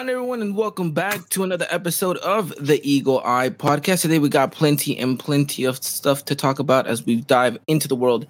on, everyone, and welcome back to another episode of the Eagle Eye Podcast. Today, we got plenty and plenty of stuff to talk about as we dive into the world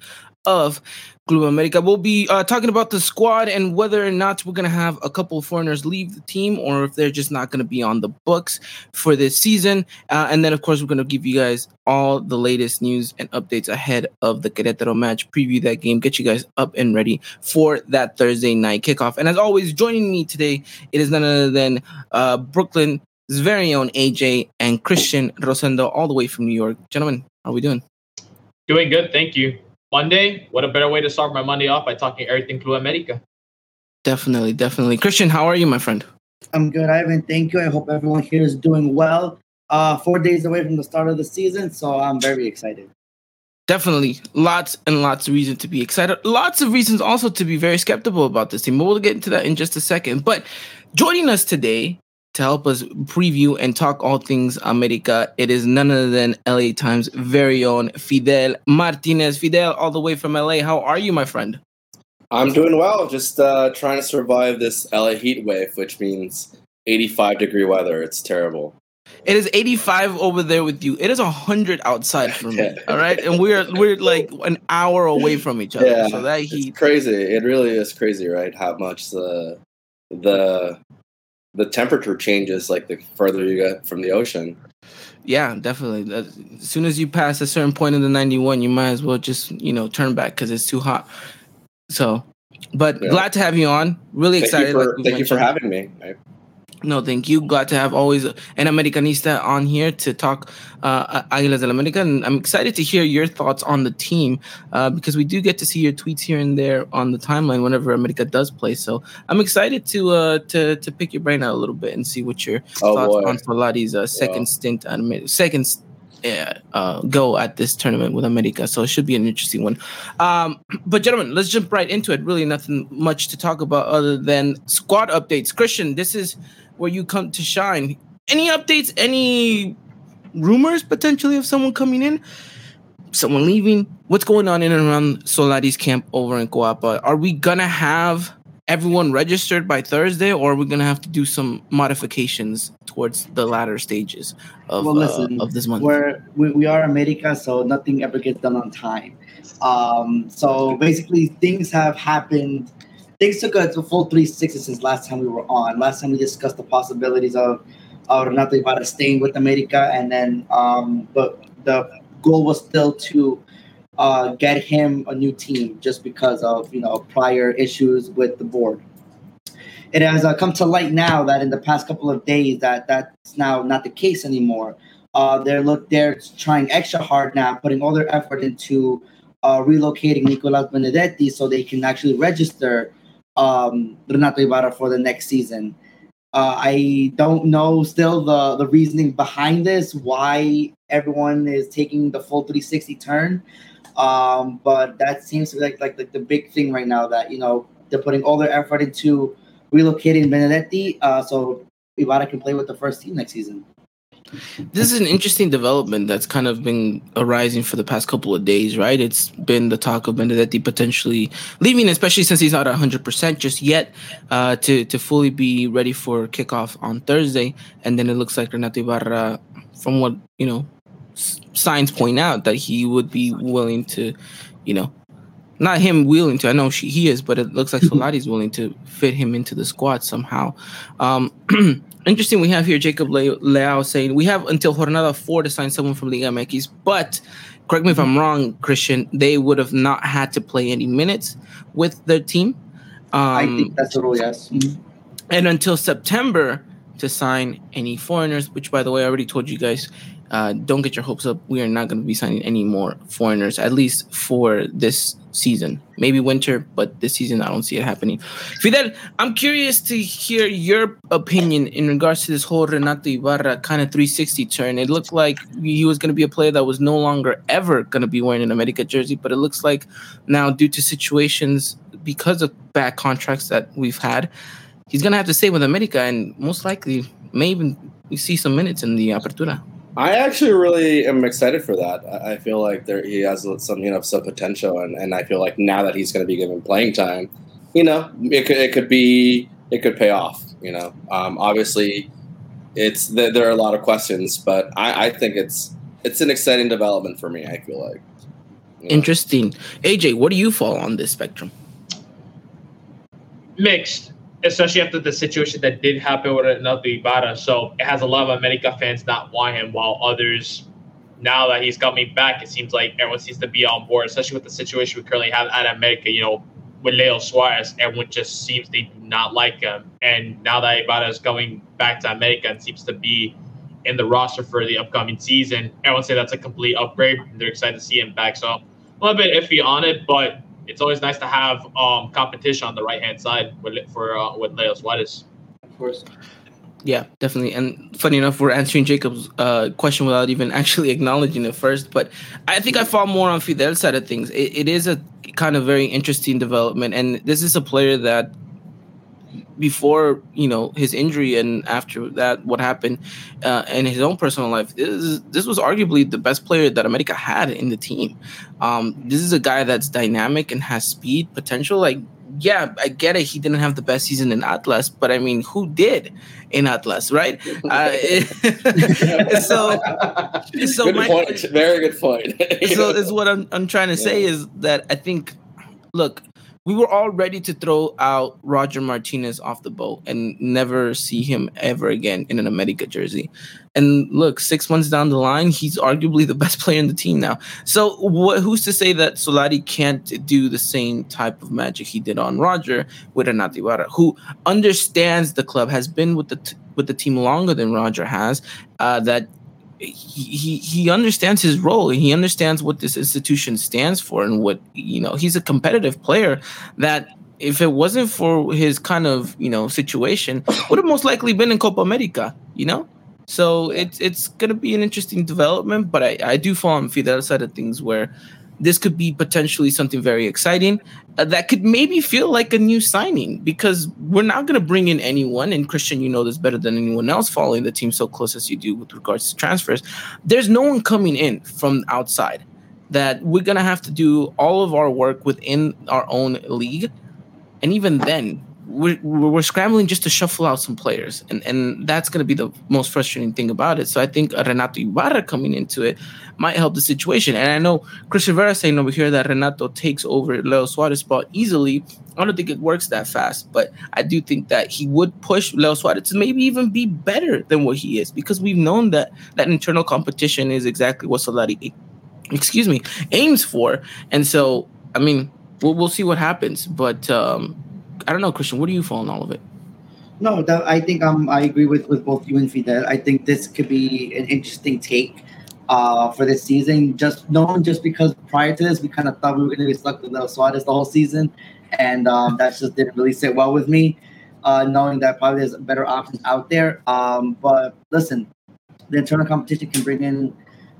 of Club America. We'll be uh, talking about the squad and whether or not we're going to have a couple of foreigners leave the team or if they're just not going to be on the books for this season. Uh, and then, of course, we're going to give you guys all the latest news and updates ahead of the Querétaro match, preview that game, get you guys up and ready for that Thursday night kickoff. And as always, joining me today, it is none other than uh, Brooklyn's very own AJ and Christian Rosendo, all the way from New York. Gentlemen, how are we doing? Doing good, thank you. Monday, what a better way to start my Monday off by talking everything Club America. Definitely, definitely. Christian, how are you, my friend? I'm good, Ivan. Thank you. I hope everyone here is doing well. Uh, four days away from the start of the season, so I'm very excited. Definitely, lots and lots of reason to be excited. Lots of reasons also to be very skeptical about this team. But we'll get into that in just a second. But joining us today to help us preview and talk all things America, it is none other than LA Times' very own Fidel Martinez. Fidel, all the way from LA. How are you, my friend? I'm doing well. Just uh, trying to survive this LA heat wave, which means 85 degree weather. It's terrible. It is 85 over there with you. It is 100 outside for me. All right, and we're we're like an hour away from each other. Yeah, so that it's heat. crazy. It really is crazy, right? How much the the the temperature changes like the further you get from the ocean. Yeah, definitely. As soon as you pass a certain point in the 91, you might as well just, you know, turn back because it's too hot. So, but Yeah. glad to have you on. Really Thank excited. you for like thank you for having me. I- No, thank you. Glad to have always an Americanista on here to talk uh, Águilas del América. And I'm excited to hear your thoughts on the team uh, because we do get to see your tweets here and there on the timeline whenever America does play. So I'm excited to uh, to to pick your brain out a little bit and see what your Oh, thoughts boy. on Solari's uh, second Wow. stint at second uh, uh, go at this tournament with America. So it should be an interesting one. Um, but gentlemen, let's jump right into it. Really, nothing much to talk about other than squad updates. Christian, this is where you come to shine. Any updates? Any rumors potentially of someone coming in? Someone leaving? What's going on in and around Solari's camp over in Coapa? Are we gonna have everyone registered by Thursday, or are we gonna have to do some modifications towards the latter stages of well, uh, of this month? We're, we, we are America, so nothing ever gets done on time. Um, so basically, things have happened. Things took a, full 360 since last time we were on. Last time we discussed the possibilities of, of Renato Ibarra staying with America, and then um, but the goal was still to uh, get him a new team just because of you know prior issues with the board. It has uh, come to light now that in the past couple of days that that's now not the case anymore. Uh, they're look they're trying extra hard now, putting all their effort into uh, relocating Nicolas Benedetti so they can actually register um, Renato Ibarra for the next season. Uh, I don't know still the the reasoning behind this, why everyone is taking the full 360 turn. Um, but that seems to be like, like the big thing right now that you know they're putting all their effort into relocating Benedetti uh, so Ibarra can play with the first team next season. This is an interesting development that's kind of been arising for the past couple of days, right? It's been the talk of Benedetti potentially leaving, especially since he's not 100% just yet uh, to, to fully be ready for kickoff on Thursday. And then it looks like Renato Ibarra, from what, you know, signs point out, that he would be willing to, you know, not him willing to, I know she, he is, but it looks like Solari's willing to fit him into the squad somehow. Um, interesting. We have here Jacob Le- Leao saying we have until Jornada four to sign someone from Liga MX, but correct me if I'm wrong, Christian. They would have not had to play any minutes with their team, um, I think that's the rule, yes. and until September to sign any foreigners. Which, by the way, I already told you guys uh, don't get your hopes up. We are not going to be signing any more foreigners, at least for this season. Maybe winter, but this season I don't see it happening. Fidel, I'm curious to hear your opinion in regards to this whole Renato Ibarra kind of 360 turn. It looked like he was going to be a player that was no longer ever going to be wearing an America jersey, but it looks like now, due to situations because of bad contracts that we've had, he's going to have to stay with America and most likely may even see some minutes in the Apertura. I actually really am excited for that. I feel like there he has some you know some potential, and, and I feel like now that he's going to be given playing time, you know, it could it could be it could pay off. You know, um, obviously, it's there, there, are a lot of questions, but I, I think it's it's an exciting development for me. I feel like you know? interesting. AJ, what do you fall on this spectrum? Mixed especially after the situation that did happen with Renato Ibarra. So it has a lot of America fans not want him, while others, now that he's coming back, it seems like everyone seems to be on board, especially with the situation we currently have at America. You know, with Leo Suarez, everyone just seems they do not like him. And now that Ibarra is going back to America and seems to be in the roster for the upcoming season, everyone say that's a complete upgrade. They're excited to see him back. So a little bit iffy on it, but it's always nice to have um, competition on the right hand side with for uh, with Leo Suarez. Of course. Yeah, definitely. And funny enough, we're answering Jacob's uh, question without even actually acknowledging it first. But I think I fall more on Fidel's side of things. It, it is a kind of very interesting development, and this is a player that before you know his injury and after that what happened uh, in his own personal life this is, this was arguably the best player that america had in the team. Um, this is a guy that's dynamic and has speed potential. Like yeah i get it. He didn't have the best season in atlas but i mean who did in atlas right? Uh, so so good my, point. very good point. So is what i'm, I'm trying to say yeah. is that i think look we were all ready to throw out Roger Martinez off the boat and never see him ever again in an America jersey. And look, six months down the line, he's arguably the best player in the team now. So wh- who's to say that Solari can't do the same type of magic he did on Roger with Renato who understands the club, has been with the t- with the team longer than Roger has, uh, that he, he understands his role he understands what this institution stands for and what you know he's a competitive player that if it wasn't for his kind of you know situation would have most likely been in copa america you know? So it's it's gonna be an interesting development but i i do fall on fidel side of things where this could be potentially something very exciting uh, that could maybe feel like a new signing because we're not going to bring in anyone. And Christian, you know this better than anyone else following the team so close as you do with regards to transfers. There's no one coming in from outside that we're going to have to do all of our work within our own league. And even then, we're, we're scrambling just to shuffle out some players, and and that's going to be the most frustrating thing about it. So I think Renato Ibarra coming into it might help the situation. And I know Chris Rivera saying over here that Renato takes over Leo Suarez spot easily. I don't think it works that fast, but I do think that he would push Leo Suarez to maybe even be better than what he is because we've known that that internal competition is exactly what Solari, excuse me, aims for. And so, I mean, we'll, we'll see what happens. But um, I don't know, Christian. What do you fall in all of it? No, that, I think um, I agree with, with both you and Fidel. I think this could be an interesting take uh, for this season. Just knowing, just because prior to this, we kind of thought we were going to be stuck with Leo Suarez the whole season, and um, that just didn't really sit well with me. Uh, knowing that probably there's better options out there. Um, but listen, the internal competition can bring in,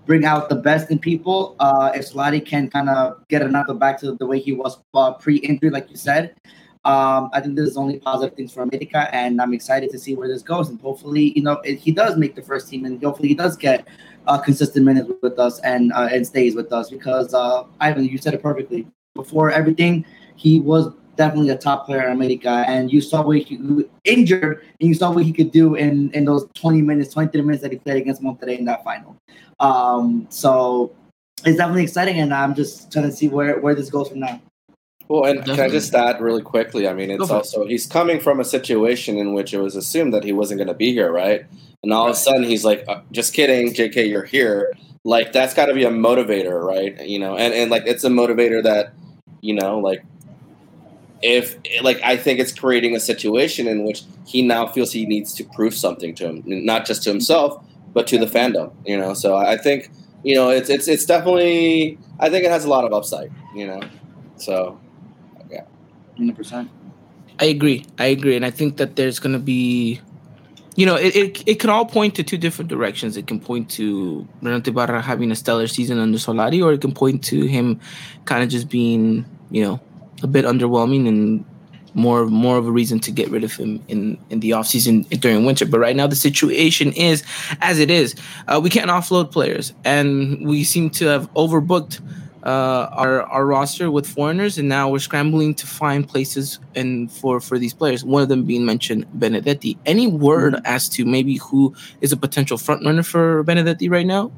bring out the best in people. Uh, if Solari can kind of get another back to the way he was uh, pre-injury, like you said, um, I think this is only positive things for America, and I'm excited to see where this goes. And hopefully, you know, he does make the first team, and hopefully, he does get uh, consistent minutes with us and uh, and stays with us because uh, Ivan, you said it perfectly. Before everything, he was definitely a top player in America, and you saw what he injured, and you saw what he could do in in those 20 minutes, 23 minutes that he played against Monterrey in that final. Um, so it's definitely exciting, and I'm just trying to see where where this goes from now. Well, and Definitely. can I just add really quickly? I mean, it's also he's coming from a situation in which it was assumed that he wasn't going to be here, right? And all right. of a sudden, he's like, uh, "Just kidding, J.K., you're here." Like that's got to be a motivator, right? You know, and and like it's a motivator that, you know, like if like I think it's creating a situation in which he now feels he needs to prove something to him, not just to himself, but to the fandom. You know, so I think you know it's it's it's definitely I think it has a lot of upside. You know, so 100 percent I agree. I agree, and I think that there's going to be, you know, it, it, it can all point to two different directions. It can point to Renato Barra having a stellar season under Solari, or it can point to him kind of just being, you know, a bit underwhelming and more more of a reason to get rid of him in in the offseason during winter but right now the situation is as it is uh, we can't offload players and we seem to have overbooked uh, our our roster with foreigners and now we're scrambling to find places and for for these players one of them being mentioned benedetti any word mm-hmm. as to maybe who is a potential front runner for benedetti right now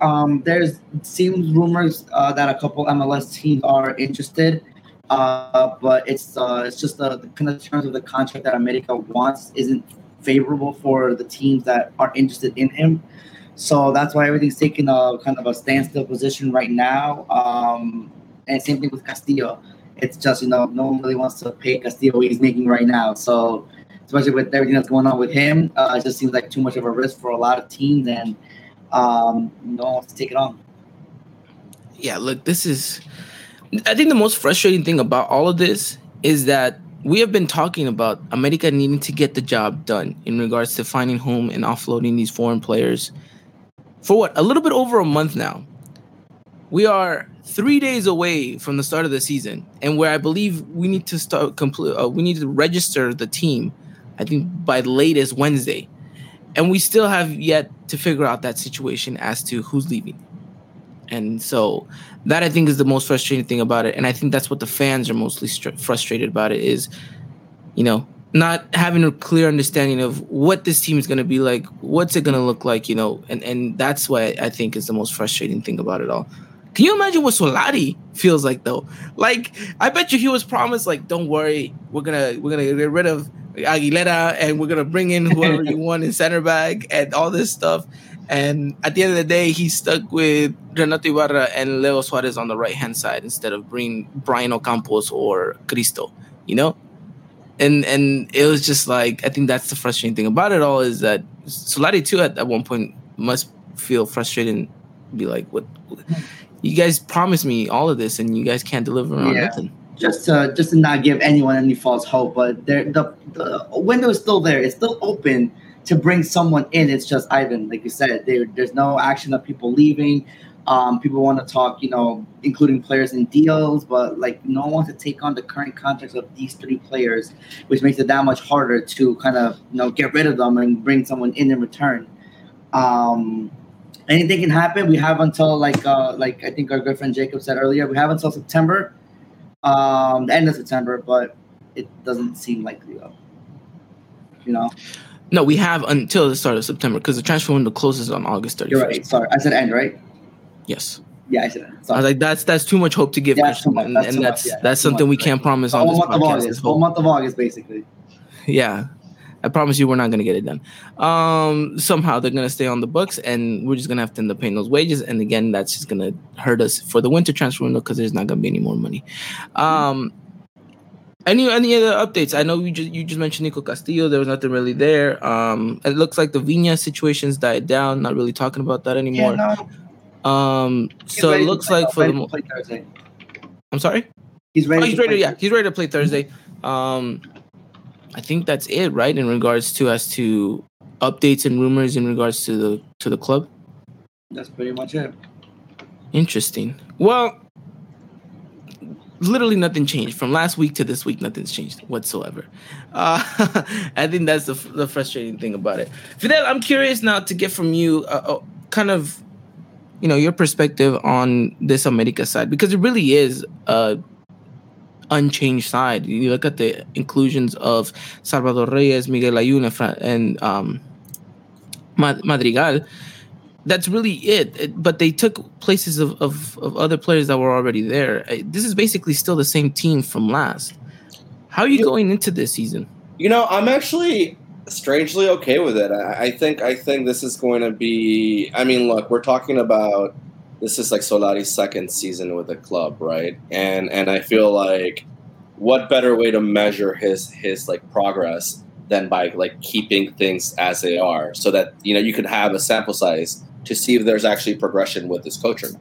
um, there's seems rumors uh, that a couple mls teams are interested uh, but it's uh, it's just the, the, kind of terms of the contract that America wants isn't favorable for the teams that are interested in him. So that's why everything's taking a kind of a standstill position right now. Um, and same thing with Castillo. It's just you know no one really wants to pay Castillo what he's making right now. So especially with everything that's going on with him, uh, it just seems like too much of a risk for a lot of teams, and um, no one wants to take it on. Yeah, look, this is I think the most frustrating thing about all of this is that we have been talking about America needing to get the job done in regards to finding home and offloading these foreign players for what a little bit over a month now. We are three days away from the start of the season, and where I believe we need to start complete. Uh, we need to register the team. I think by the latest Wednesday, and we still have yet to figure out that situation as to who's leaving. And so that I think is the most frustrating thing about it. And I think that's what the fans are mostly str- frustrated about it is, you know, not having a clear understanding of what this team is going to be like, what's it going to look like, you know, and, and that's what I think is the most frustrating thing about it all. Can you imagine what Solari feels like though? Like, I bet you he was promised, like, don't worry, we're gonna we're gonna get rid of Aguilera and we're gonna bring in whoever you want in center back and all this stuff. And at the end of the day, he's stuck with Renato Ibarra and Leo Suarez on the right hand side instead of bringing Brian Ocampos or Cristo, you know? And and it was just like I think that's the frustrating thing about it all is that Solari too at, at one point must feel frustrated and be like, What you guys promised me all of this and you guys can't deliver on yeah. nothing. Just to just to not give anyone any false hope, but there the, the window is still there. It's still open to bring someone in, it's just Ivan. Like you said, there, there's no action of people leaving. Um, people want to talk, you know, including players and deals, but like no one wants to take on the current contracts of these three players, which makes it that much harder to kind of you know get rid of them and bring someone in in return. Um, anything can happen. We have until like uh, like I think our good friend Jacob said earlier, we have until September, um, the end of September, but it doesn't seem likely though. You know. No, we have until the start of September because the transfer window closes on August 31st. You're right. Sorry, I said end, right? Yes. Yeah, I said. Sorry. I was like, that's that's too much hope to give, yeah, Christian, and, that's, and that's, yeah, that's something much, we can't promise on this month podcast. Of August, whole month of August, basically. Yeah, I promise you, we're not gonna get it done. Um, somehow they're gonna stay on the books, and we're just gonna have to end up paying those wages. And again, that's just gonna hurt us for the winter transfer window because there's not gonna be any more money. Um, any any other updates? I know you just you just mentioned Nico Castillo. There was nothing really there. Um, it looks like the Viña situation's died down. Not really talking about that anymore. Yeah, no. Um, so it looks like for the mo- Thursday. I'm sorry. He's ready. Oh, he's ready. yeah, he's ready to play Thursday. Um, I think that's it, right? In regards to as to updates and rumors in regards to the to the club. That's pretty much it. Interesting. Well, literally nothing changed from last week to this week. Nothing's changed whatsoever. Uh, I think that's the, the frustrating thing about it. Fidel, I'm curious now to get from you, uh, uh, kind of, you know, your perspective on this America side because it really is a unchanged side. You look at the inclusions of Salvador Reyes, Miguel Layún, and um, Madrigal that's really it. it. But they took places of, of, of, other players that were already there. This is basically still the same team from last. How are you, you going into this season? You know, I'm actually strangely okay with it. I, I, think I think this is going to be. I mean, look, we're talking about this is like Solari's second season with the club, right? And and I feel like what better way to measure his his like progress than by like keeping things as they are, so that you know you could have a sample size to see if there's actually progression with this coach or not.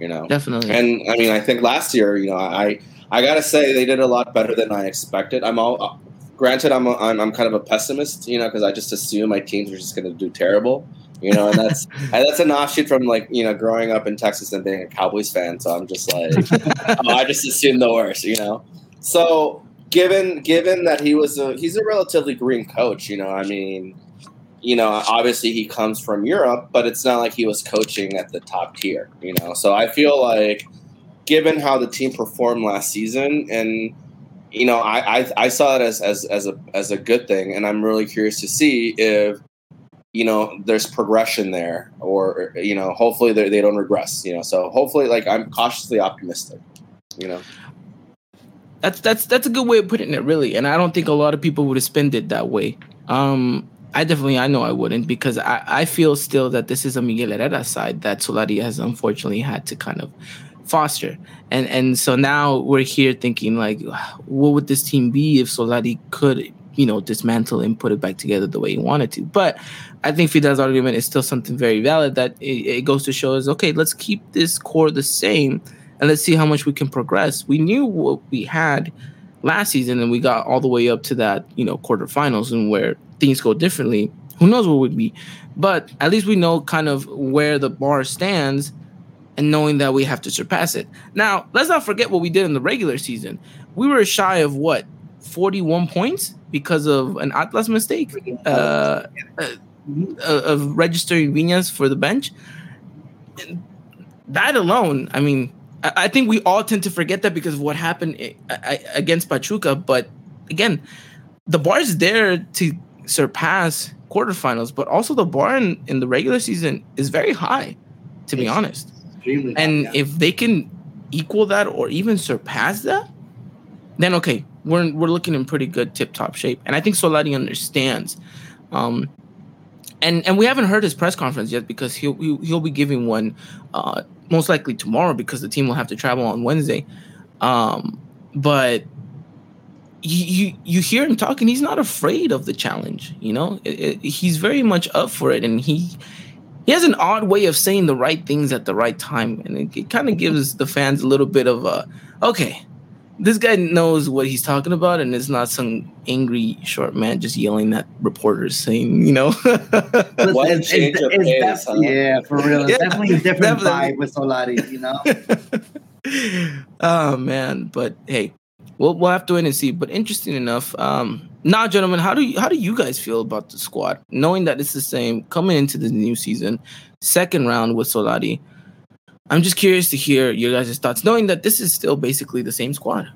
You know, Definitely. and I mean, I think last year, you know, I I gotta say they did a lot better than I expected. I'm all granted, I'm a, I'm, I'm kind of a pessimist, you know, because I just assume my teams are just going to do terrible, you know, and that's and that's an offshoot from like you know growing up in Texas and being a Cowboys fan. So I'm just like, oh, I just assume the worst, you know. So given given that he was a he's a relatively green coach, you know, I mean. You know, obviously he comes from Europe, but it's not like he was coaching at the top tier, you know. So I feel like given how the team performed last season and you know, I, I, I saw it as, as as a as a good thing, and I'm really curious to see if you know there's progression there, or you know, hopefully they don't regress. You know, so hopefully, like I'm cautiously optimistic. You know, That's that's that's a good way of putting it, really. And I don't think a lot of people would have spent it that way. Um, I definitely, I know I wouldn't because I, I feel still that this is a Miguel Herrera side that Solari has unfortunately had to kind of foster. And and so now we're here thinking like, what would this team be if Solari could, you know, dismantle and put it back together the way he wanted to? But I think Fidel's argument is still something very valid that it, it goes to show us, okay, let's keep this core the same and let's see how much we can progress. We knew what we had last season and we got all the way up to that, you know, quarterfinals and where things go differently. Who knows what would be? But at least we know kind of where the bar stands and knowing that we have to surpass it. Now, let's not forget what we did in the regular season. We were shy of what? 41 points because of an Atlas mistake uh, uh, of registering Viñas for the bench. That alone, I mean, I, think we all tend to forget that because of what happened I- against Pachuca. But again, the bar is there to surpass quarterfinals, but also the bar in, in the regular season is very high, to be honest. Extremely And yeah. if they can equal that or even surpass that, then okay, we're we're looking in pretty good tip top shape. And I think Solari understands. Um, and and we haven't heard his press conference yet because he'll he'll, he'll be giving one uh, most likely tomorrow because the team will have to travel on Wednesday. Um, but you, you you hear him talking. He's not afraid of the challenge. You know, It- it- he's very much up for it, and he he has an odd way of saying the right things at the right time, and it, it kind of gives the fans a little bit of a okay. This guy knows what he's talking about, and it's not some angry short man just yelling at reporters saying, you know, Listen, it's- change it's- of it's pace, def- huh? Yeah, for real. It's Yeah, definitely a different definitely. vibe with Solari, you know? oh man, but hey, we'll we'll have to wait and see. But interesting enough, um, now, gentlemen, how do you how do you guys feel about the squad, knowing that it's the same coming into the new season, second round with Solari? I'm just curious to hear your guys' thoughts, knowing that this is still basically the same squad.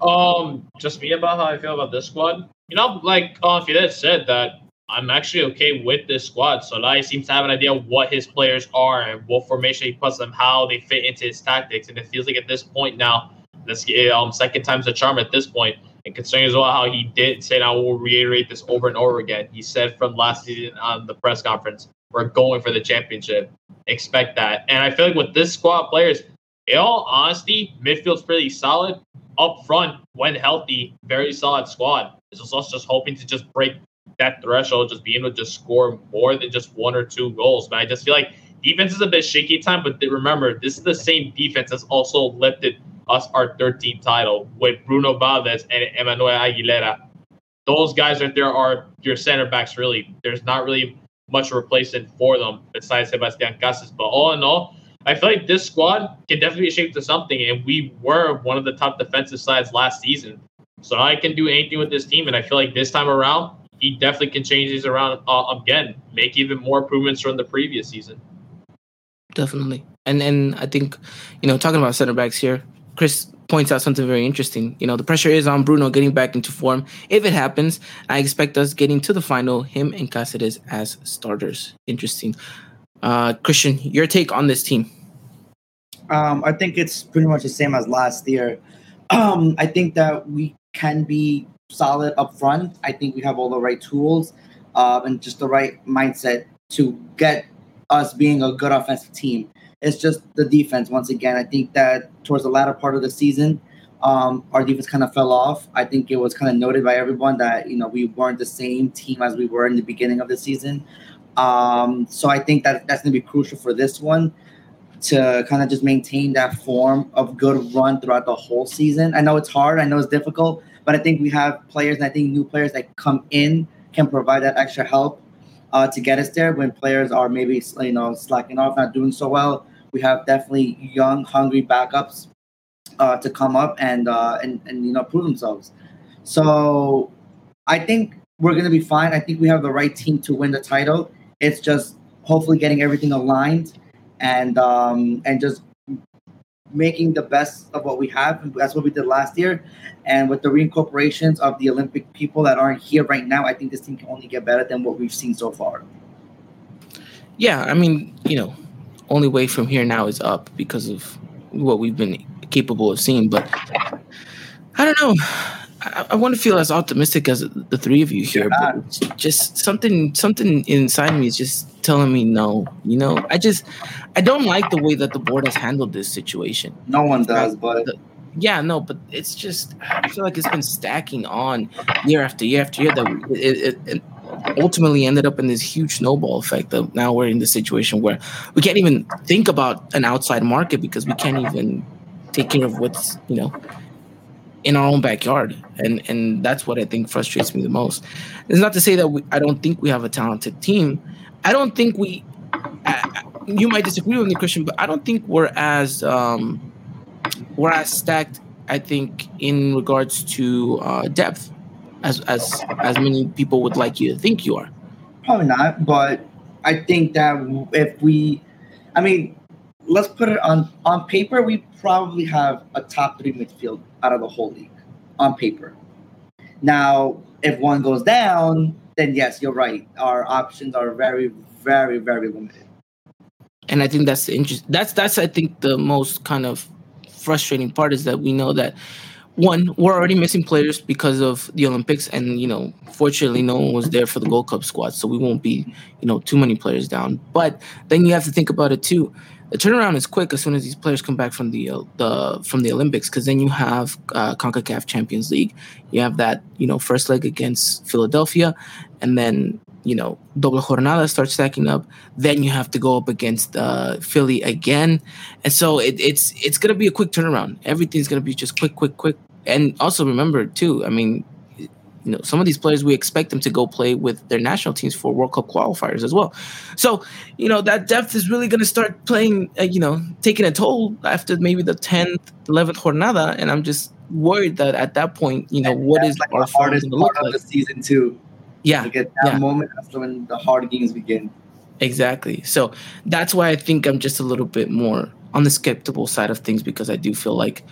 Um, just me about how I feel about this squad. You know, like uh, Fidel said that I'm actually okay with this squad. Solari seems to have an idea of what his players are and what formation he puts them, how they fit into his tactics. And it feels like at this point now, this um second time's a charm at this point. And concerning as well how he did say, and I will reiterate this over and over again. He said from last season on the press conference, "We're going for the championship. Expect that." And I feel like with this squad players, in all honesty, midfield's pretty solid up front, when healthy, very solid squad. It's just us just hoping to just break that threshold, just being able to just score more than just one or two goals. But I just feel like defense is a bit shaky time. But remember, this is the same defense that's also lifted us our 13th title with Bruno Valdez and Emmanuel Aguilera. Those guys right there are your center backs. Really, there's not really much replacement for them besides Sebastian Cáceres. But all in all, I feel like this squad can definitely be shaped to something, and we were one of the top defensive sides last season. So I can do anything with this team, and I feel like this time around, he definitely can change these around uh, again, make even more improvements from the previous season. Definitely. And and I think, you know, talking about center backs here, Chris points out something very interesting. You know, the pressure is on Bruno getting back into form. If it happens, I expect us getting to the final, him and Cáceres as starters. Interesting. Uh Christian, your take on this team. Um, I think it's pretty much the same as last year. Um, I think that we can be solid up front. I think we have all the right tools uh, and just the right mindset to get us being a good offensive team. It's just the defense once again. I think that towards the latter part of the season, um, our defense kind of fell off. I think it was kind of noted by everyone that you know we weren't the same team as we were in the beginning of the season. Um, so I think that that's going to be crucial for this one to kind of just maintain that form of good run throughout the whole season. I know it's hard. I know it's difficult, but I think we have players, and I think new players that come in can provide that extra help uh, to get us there when players are maybe you know slacking off, not doing so well. We have definitely young, hungry backups uh, to come up and uh, and and you know prove themselves. So I think we're gonna be fine. I think we have the right team to win the title. It's just hopefully getting everything aligned and um, and just making the best of what we have. That's what we did last year. And with the reincorporations of the Olympic people that aren't here right now, I think this team can only get better than what we've seen so far. Yeah, I mean, you know, only way from here now is up because of what we've been capable of seeing. But I don't know. I, I want to feel as optimistic as the three of you here, but just something something inside me is just telling me no. You know, I just I don't like the way that the board has handled this situation. No one does, but the, yeah, no, but it's just I feel like it's been stacking on year after year after year that it, it, it ultimately ended up in this huge snowball effect that now we're in the situation where we can't even think about an outside market because we can't even take care of what's you know in our own backyard. And and that's what i think frustrates me the most. It's not to say that we, i don't think we have a talented team. I don't think we uh, you might disagree with me christian but i don't think we're as um we're as stacked i think in regards to uh depth as as as many people would like you to think you are. Probably not but i think that if we i mean let's put it on on paper. We probably have a top three midfield out of the whole league on paper. Now, if one goes down, then yes, you're right. Our options are very, very, very limited. And I think that's the interest. That's that's I think the most kind of frustrating part is that we know that one we're already missing players because of the Olympics, and you know, fortunately, no one was there for the Gold Cup squad, so we won't be you know too many players down. But then you have to think about it too the turnaround is quick as soon as these players come back from the uh, the from the Olympics because then you have uh, Concacaf Champions League, you have that you know first leg against Philadelphia, and then you know doble jornada starts stacking up. Then you have to go up against uh, Philly again, and so it, it's it's gonna be a quick turnaround. Everything's gonna be just quick, quick, quick. And also remember too, I mean, you know, some of these players we expect them to go play with their national teams for World Cup qualifiers as well. So, you know, that depth is really going to start playing, uh, you know, taking a toll after maybe the 10th, 11th jornada. And I'm just worried that at that point, you know, and what is like our the hardest part look of like? the season too? Yeah, to get that yeah. moment. That's when the hard games begin. Exactly. So that's why I think I'm just a little bit more on the skeptical side of things because I do feel like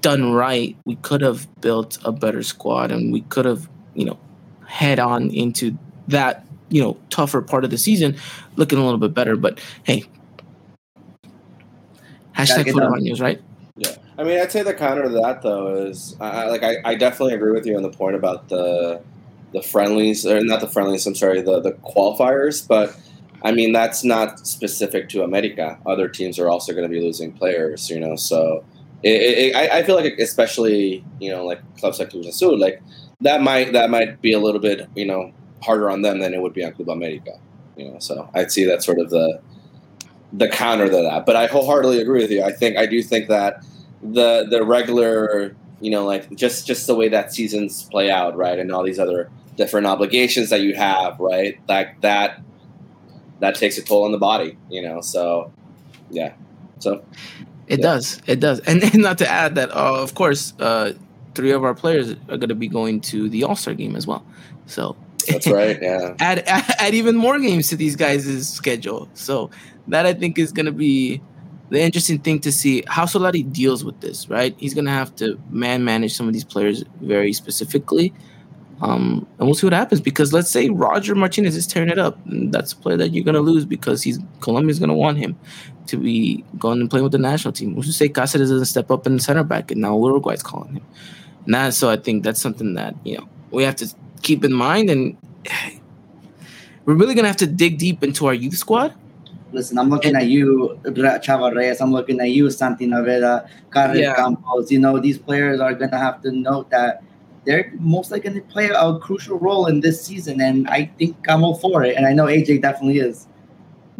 done right, we could have built a better squad and we could have, you know, head on into that, you know, tougher part of the season looking a little bit better. But hey, hashtag get foot done. news, right? Yeah, I mean, I'd say the counter to that though is, I, I like, I, I definitely agree with you on the point about the the friendlies, or not the friendlies. I'm sorry, the the qualifiers. But I mean, that's not specific to America. Other teams are also going to be losing players, you know. So it, it, I, I feel like, especially you know, like clubs like Cruz Azul, like that might that might be a little bit you know harder on them than it would be on Club America. You know, so I'd see that sort of the the counter to that. But I wholeheartedly agree with you. I think I do think that the the regular, you know, like just just the way that seasons play out, right, and all these other different obligations that you have, right, like that that takes a toll on the body, you know. So yeah, so It Yeah. does. It does. And, and not to add that, uh, of course, uh, three of our players are going to be going to the All Star game as well. So that's right. Yeah, add, add add even more games to these guys' schedule. So that I think is going to be the interesting thing to see how Solari deals with this. Right, he's going to have to man manage some of these players very specifically, um, and we'll see what happens. Because let's say Roger Martinez is tearing it up, that's a player that you're going to lose because he's Colombia's going to want him to be going and playing with the national team. Who's to say Cáceres doesn't step up in the center back, and now Uruguay's calling him. And that, so I think that's something that you know we have to keep in mind, and we're really gonna have to dig deep into our youth squad listen, I'm looking at you, Chava Reyes. I'm looking at you, Santi Naveda, Carlos Yeah. Campos. You know, these players are going to have to note that they're most likely going to play a crucial role in this season. And I think I'm all for it. And I know AJ definitely is.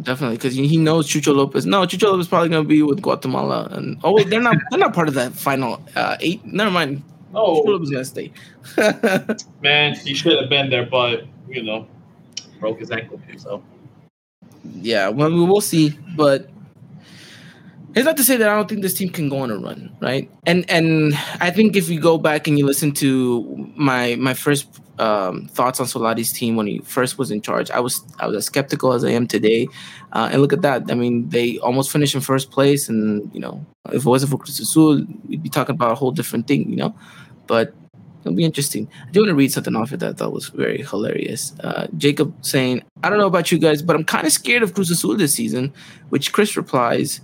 Definitely, because he knows Chucho Lopez. No, Chucho Lopez is probably going to be with Guatemala, and oh wait, they're not. They're not part of that final uh, eight. Never mind. Chucho Oh Lopez is going to stay. man, he should have been there, but you know, broke his ankle. So yeah, well, we will see, but it's not to say that I don't think this team can go on a run, right? And and I think if you go back and you listen to my my first um, thoughts on Solari's team when he first was in charge, I was I was as skeptical as I am today. Uh, and look at that! I mean, they almost finished in first place, and you know, if it wasn't for Cruz Azul, we'd be talking about a whole different thing, you know. But it'll be interesting. I do want to read something off of that that was very hilarious. Uh, Jacob saying, "I don't know about you guys, but I'm kind of scared of Cruz Azul this season." Which Chris replies,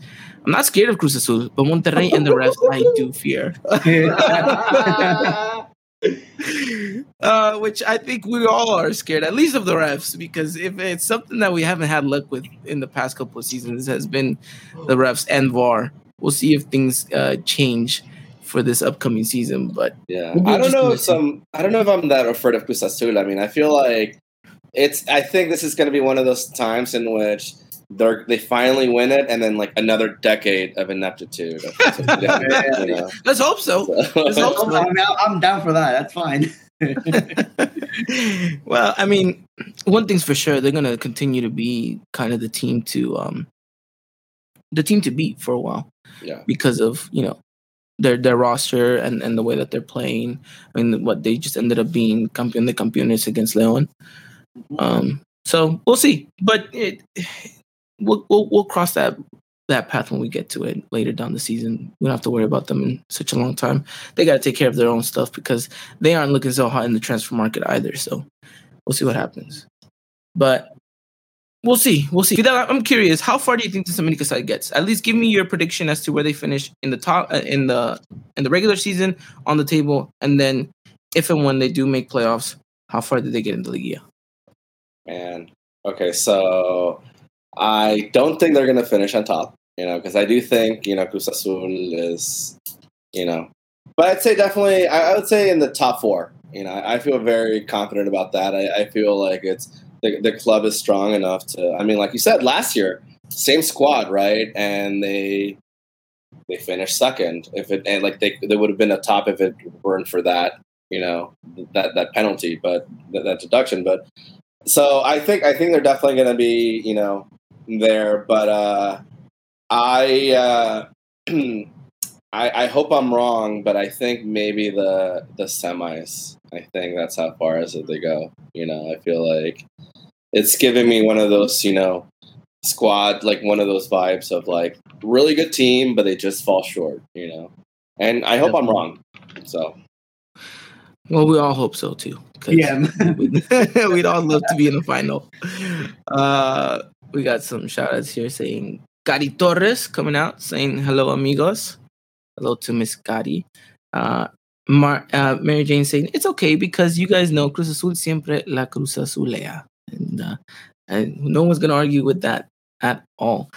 "I'm not scared of Cruz Azul, but Monterrey and the refs I do fear." uh, which I think we all are scared, at least of the refs, because if it's something that we haven't had luck with in the past couple of seasons, has been the refs and VAR. We'll see if things uh, change for this upcoming season, but Yeah, It'll I don't know if some. I don't know if I'm that afraid of Cruz Azul. I mean, I feel like it's. I think this is going to be one of those times in which they're they finally win it, and then like another decade of ineptitude. you know? let's hope so. Let's hope so. I'm, I'm down for that. That's fine. well, I mean, one thing's for sure, they're gonna continue to be kind of the team to um the team to beat for a while yeah, because of, you know, their their roster and, and the way that they're playing. I mean what they just ended up being campeón de campeones against Leon. Um so we'll see. But it we'll we'll, we'll cross that that path when we get to it later down the season. We don't have to worry about them in such a long time. They got to take care of their own stuff because they aren't looking so hot in the transfer market either. So we'll see what happens. But we'll see. We'll see. Fidel, I'm curious. How far do you think this America side gets? At least give me your prediction as to where they finish in the top uh, in the in the regular season on the table, and then if and when they do make playoffs, how far did they get into the year? man. Okay, so I don't think they're going to finish on top. You know, because I do think you know Cruz Azul is, you know, but I'd say definitely. I, I would say in the top four. You know, I, I feel very confident about that. I, I feel like it's the, the club is strong enough to. I mean, like you said last year, same squad, right? And they they finished second. If it and like they they would have been a top if it weren't for that. You know that that penalty, but that, that deduction. But so I think I think they're definitely going to be you know there. But uh, I, uh, I I hope I'm wrong, but I think maybe the the semis. I think that's how far as they go. You know, I feel like it's giving me one of those you know squad like one of those vibes of like really good team, but they just fall short. You know, and I hope I'm wrong. So Well, we all hope so too. Yeah. we'd, we'd all love to be in the final. Uh, we got some shout outs here saying Gary Torres coming out saying hello, amigos. Hello to Miss Gary. Uh, Mar- uh, Mary Jane saying it's okay because you guys know Cruz Azul siempre la Cruz Azulea. And, uh, and no one's going to argue with that at all.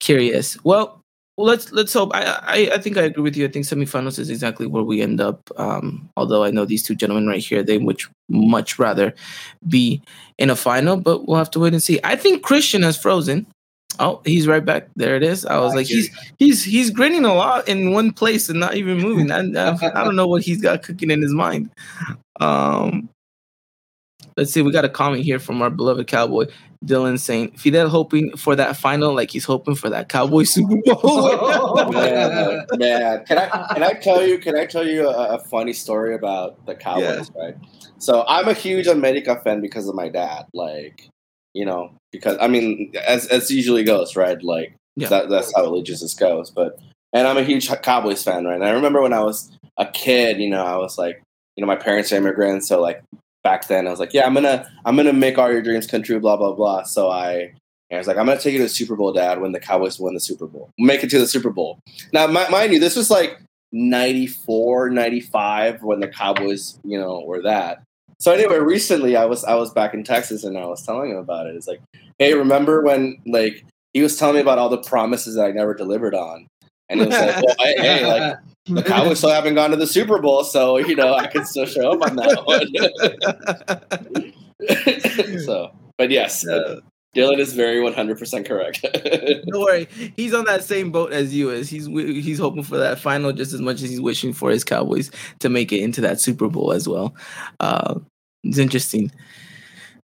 Curious. Well, well, let's let's hope. I, I I think I agree with you. I think semifinals is exactly where we end up. Um, although I know these two gentlemen right here, they would much rather be in a final, but we'll have to wait and see. I think Christian has frozen. Oh, he's right back. There it is. I was like, he's he's he's grinning a lot in one place and not even moving. I, I, I don't know what he's got cooking in his mind. Um, let's see. We got a comment here from our beloved cowboy Dylan saying Fidel hoping for that final, like he's hoping for that Cowboy Super Bowl. man, man, can I can I tell you can I tell you a, a funny story about the Cowboys? Right. So I'm a huge America fan because of my dad. Like, you know, because I mean, as as usually goes, right? Like Yeah. that, that's how allegiance goes. But and I'm a huge Cowboys fan, right? And I remember when I was a kid, you know, I was like, you know, my parents are immigrants, so like back then I was like, yeah, I'm gonna I'm gonna make all your dreams come true, blah blah blah. So I and I was like, I'm gonna take you to the Super Bowl, Dad, when the Cowboys win the Super Bowl. Make it to the Super Bowl. Now, mi- mind you, this was like 94, 95 when the Cowboys, you know, were that. So anyway, recently I was I was back in Texas and I was telling him about it. It's like, hey, remember when like he was telling me about all the promises that I never delivered on, and he was like, well, hey, like the Cowboys still haven't gone to the Super Bowl, so you know I can still show up on that one. so, but yes, uh, Dylan is very 100% correct. Don't worry, he's on that same boat as you is. He's he's hoping for that final just as much as he's wishing for his Cowboys to make it into that Super Bowl as well. Uh, it's interesting.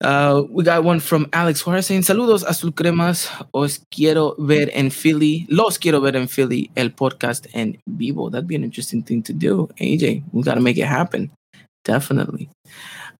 Uh, we got one from Alex Juarez saying, Saludos, Azul Cremas. Os quiero ver en Philly. Los quiero ver en Philly, el podcast en vivo. That'd be an interesting thing to do. AJ, we got to make it happen. Definitely.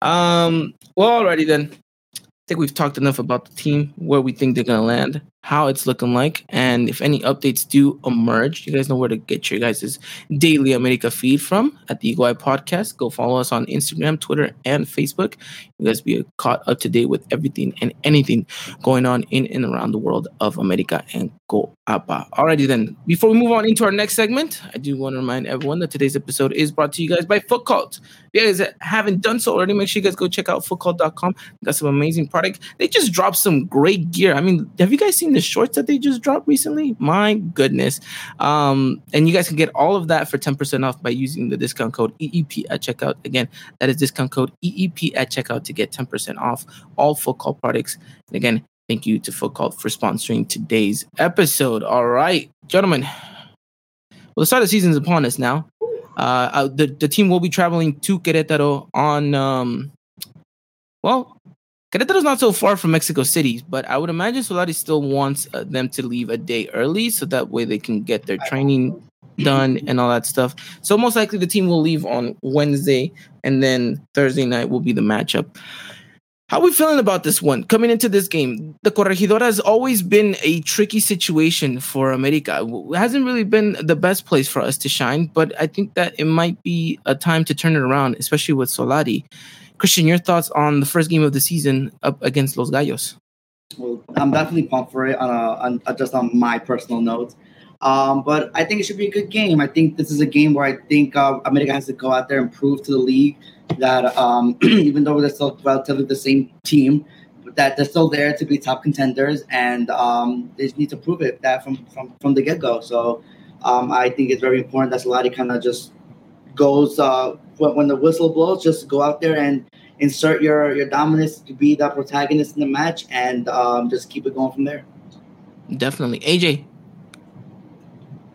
Um, well, alrighty then. I think we've talked enough about the team, where we think they're going to land, how it's looking like, and if any updates do emerge, you guys know where to get your guys' daily America feed from at the Eagle Eye Podcast. Go follow us on Instagram, Twitter, and Facebook. You guys be caught up to date with everything and anything going on in and around the world of America and Coapa. Alrighty then, before we move on into our next segment, I do want to remind everyone that today's episode is brought to you guys by Foot Cult. If you guys haven't done so already, make sure you guys go check out footcult.com. Got some amazing product. They just dropped some great gear. I mean, have you guys seen the shorts that they just dropped recently? My goodness. Um, and you guys can get all of that for 10% off by using the discount code EEP at checkout. Again, that is discount code EEP at checkout to get 10% off all Foot Cult products. And again, Thank you to Foot Cult for sponsoring today's episode. All right, gentlemen. Well, the start of the season is upon us now. Uh, uh, the the team will be traveling to Querétaro on. Um, well, Querétaro's not so far from Mexico City, but I would imagine Solari still wants uh, them to leave a day early, so that way they can get their training done and all that stuff. So most likely the team will leave on Wednesday, and then Thursday night will be the matchup. How are we feeling about this one? Coming into this game, the Corregidora has always been a tricky situation for America. It hasn't really been the best place for us to shine, but I think that it might be a time to turn it around, especially with Solari. Christian, your thoughts on the first game of the season up against Los Gallos? Well, I'm definitely pumped for it on, a, on just on my personal note. Um, but I think it should be a good game. I think this is a game where I think uh, America has to go out there and prove to the league that um, even though they're still relatively the same team, that they're still there to be top contenders, and um, they just need to prove it that from from, from the get go. So um, I think it's very important that Solari kind of just goes uh, when, when the whistle blows, just go out there and insert your your dominance to be the protagonist in the match, and um, just keep it going from there. Definitely, AJ.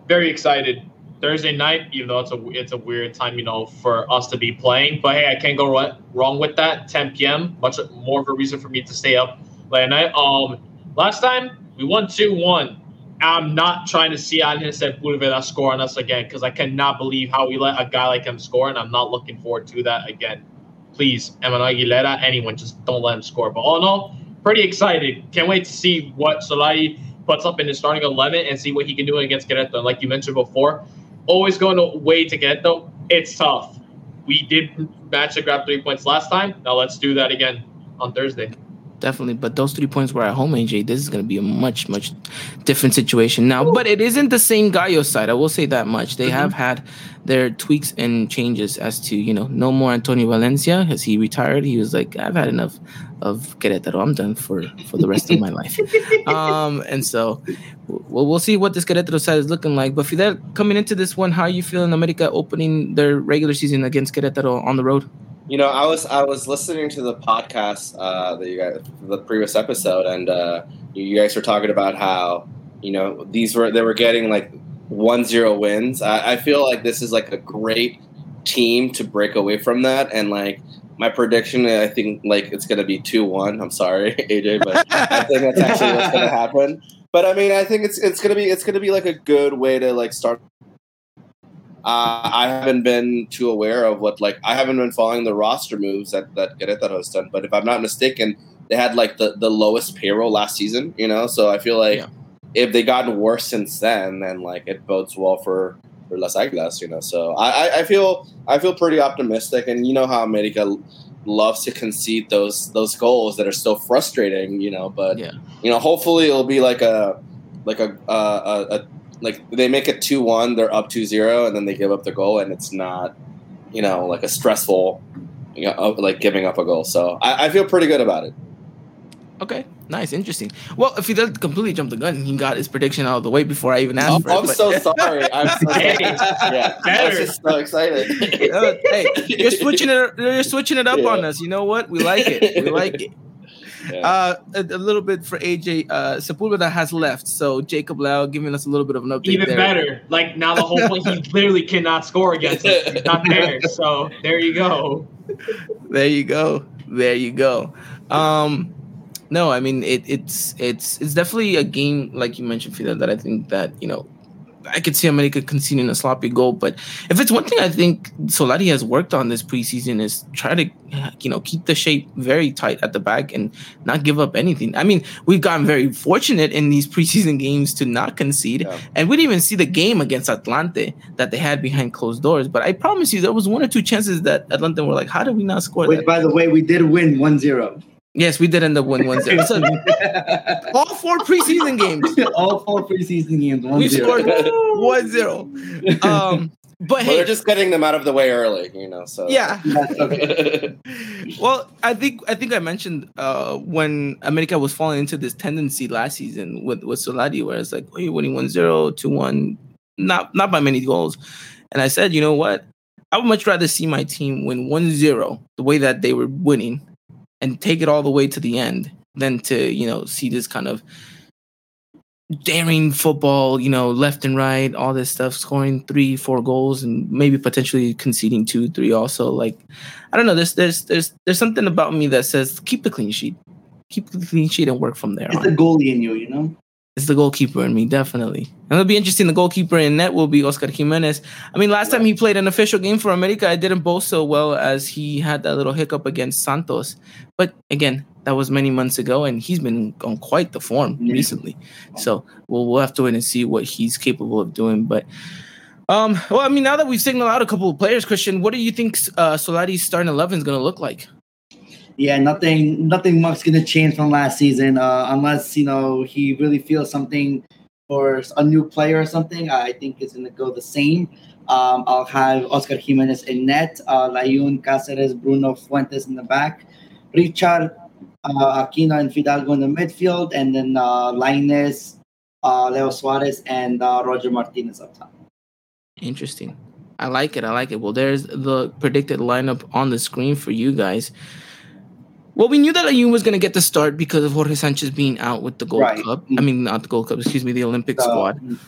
Very excited Thursday night, even though it's a it's a weird time, you know, for us to be playing. But hey, I can't go wrong with that. 10 p.m. Much more of a reason for me to stay up late at night. Um, last time we won two one. I'm not trying to see Angel Sepulveda score on us again because I cannot believe how we let a guy like him score, and I'm not looking forward to that again. Please, Emmanuel Aguilera, anyone, just don't let him score. But all in all, pretty excited. Can't wait to see what Solari puts up in his starting 11 and see what he can do against Querétaro. Like you mentioned before, always going away to get though. It's tough. We did match to grab three points last time. Now let's do that again on Thursday. Definitely, but those three points were at home, AJ. This is going to be a much, much different situation now. But it isn't the same Gallo side. I will say that much. They mm-hmm. have had their tweaks and changes as to you know no more Antonio Valencia as he retired. He was like, I've had enough of Querétaro. I'm done for for the rest of my life. Um, and so we'll, we'll see what this Querétaro side is looking like. But Fidel, coming into this one, how are you feeling America opening their regular season against Querétaro on the road? You know, I was I was listening to the podcast uh, that you guys the previous episode, and uh, you guys were talking about how you know these were they were getting like one zero wins. I, I feel like this is like a great team to break away from that, and like my prediction, I think like it's gonna be two one. I'm sorry, AJ, but I think that's actually what's gonna happen. But I mean, I think it's it's gonna be it's gonna be like a good way to like start. Uh, I haven't been too aware of what like I haven't been following the roster moves that that Querétaro has done. But if I'm not mistaken, they had like the the lowest payroll last season. You know, so I feel like yeah. if they gotten worse since then, then like it bodes well for for Las Águilas. You know, so I I feel I feel pretty optimistic, and you know how America loves to concede those those goals that are so frustrating, you know. But yeah. you know, hopefully it'll be like a like a, a, a, a like they make it two one, they're up 2-0, and then they give up the goal, and it's not you know like a stressful you know like giving up a goal. So I, I feel pretty good about it. Okay, nice, interesting. Well, if he doesn't completely jump the gun, he got his prediction out of the way before I even asked I'm, for it. I'm but- so sorry. I'm so sorry. Hey, yeah, I better. was just so excited. Uh, hey, you're switching it. You're switching it up Yeah. on us. You know what? We like it. We like it. Yeah. Uh, a, a little bit for AJ uh, Sepulveda has left, so Jacob Lau giving us a little bit of an update. Even there. better. Like now the whole point he literally cannot score against us. He's not there. So there you go. There you go. There you go. Um, no, I mean it, it's it's it's definitely a game like you mentioned, Fidel, that I think that you know I could see America conceding a sloppy goal. But if it's one thing I think Solari has worked on this preseason is try to you know keep the shape very tight at the back and not give up anything. I mean, we've gotten very fortunate in these preseason games to not concede, Yeah. and we didn't even see the game against Atlante that they had behind closed doors. But I promise you, there was one or two chances that Atlante were like, "How did we not score Which, that?" by the way, we did win 1-0. Yes, we did end up winning 1 0. So all four preseason games, All four preseason games, 1-0. we scored 1 0. Um, but Well, hey, they're just getting them out of the way early, you know. So yeah. Okay. Well, I think I think I mentioned uh, when America was falling into this tendency last season with with Solari, where it's like, oh, you're winning 1-0, 2-1, not not by many goals. And I said, you know what? I would much rather see my team win 1-0 the way that they were winning and take it all the way to the end than to, you know, see this kind of daring football, you know, left and right, all this stuff, scoring three, four goals and maybe potentially conceding two, three also. Like I don't know, there's there's there's there's something about me that says keep the clean sheet. Keep the clean sheet and work from there. It's on. the goalie in you, you know? It's the goalkeeper in me, definitely. And it'll be interesting. The goalkeeper in net will be Oscar Jimenez. I mean, last time he played an official game for America, I didn't bowl so well as he had that little hiccup against Santos. But again, that was many months ago, and he's been on quite the form Yeah. recently. So we'll we'll have to wait and see what he's capable of doing. But um, well, I mean, now that we've signaled out a couple of players, Christian, what do you think uh, Solari's starting eleven is going to look like? Yeah, nothing nothing much gonna change from last season, uh, unless you know he really feels something for a new player or something. I think it's gonna go the same. Um, I'll have Oscar Jimenez in net, uh, Layun, Cáceres, Bruno Fuentes in the back, Richard, uh, Aquino, and Fidalgo in the midfield, and then uh, uh, Leo Suarez, and uh, Roger Martinez up top. Interesting. I like it. I like it. Well, there's the predicted lineup on the screen for you guys. Well, we knew that Layun was going to get the start because of Jorge Sanchez being out with the Gold Right. Cup. I mean, not the Gold Cup, excuse me, the Olympic Uh, squad.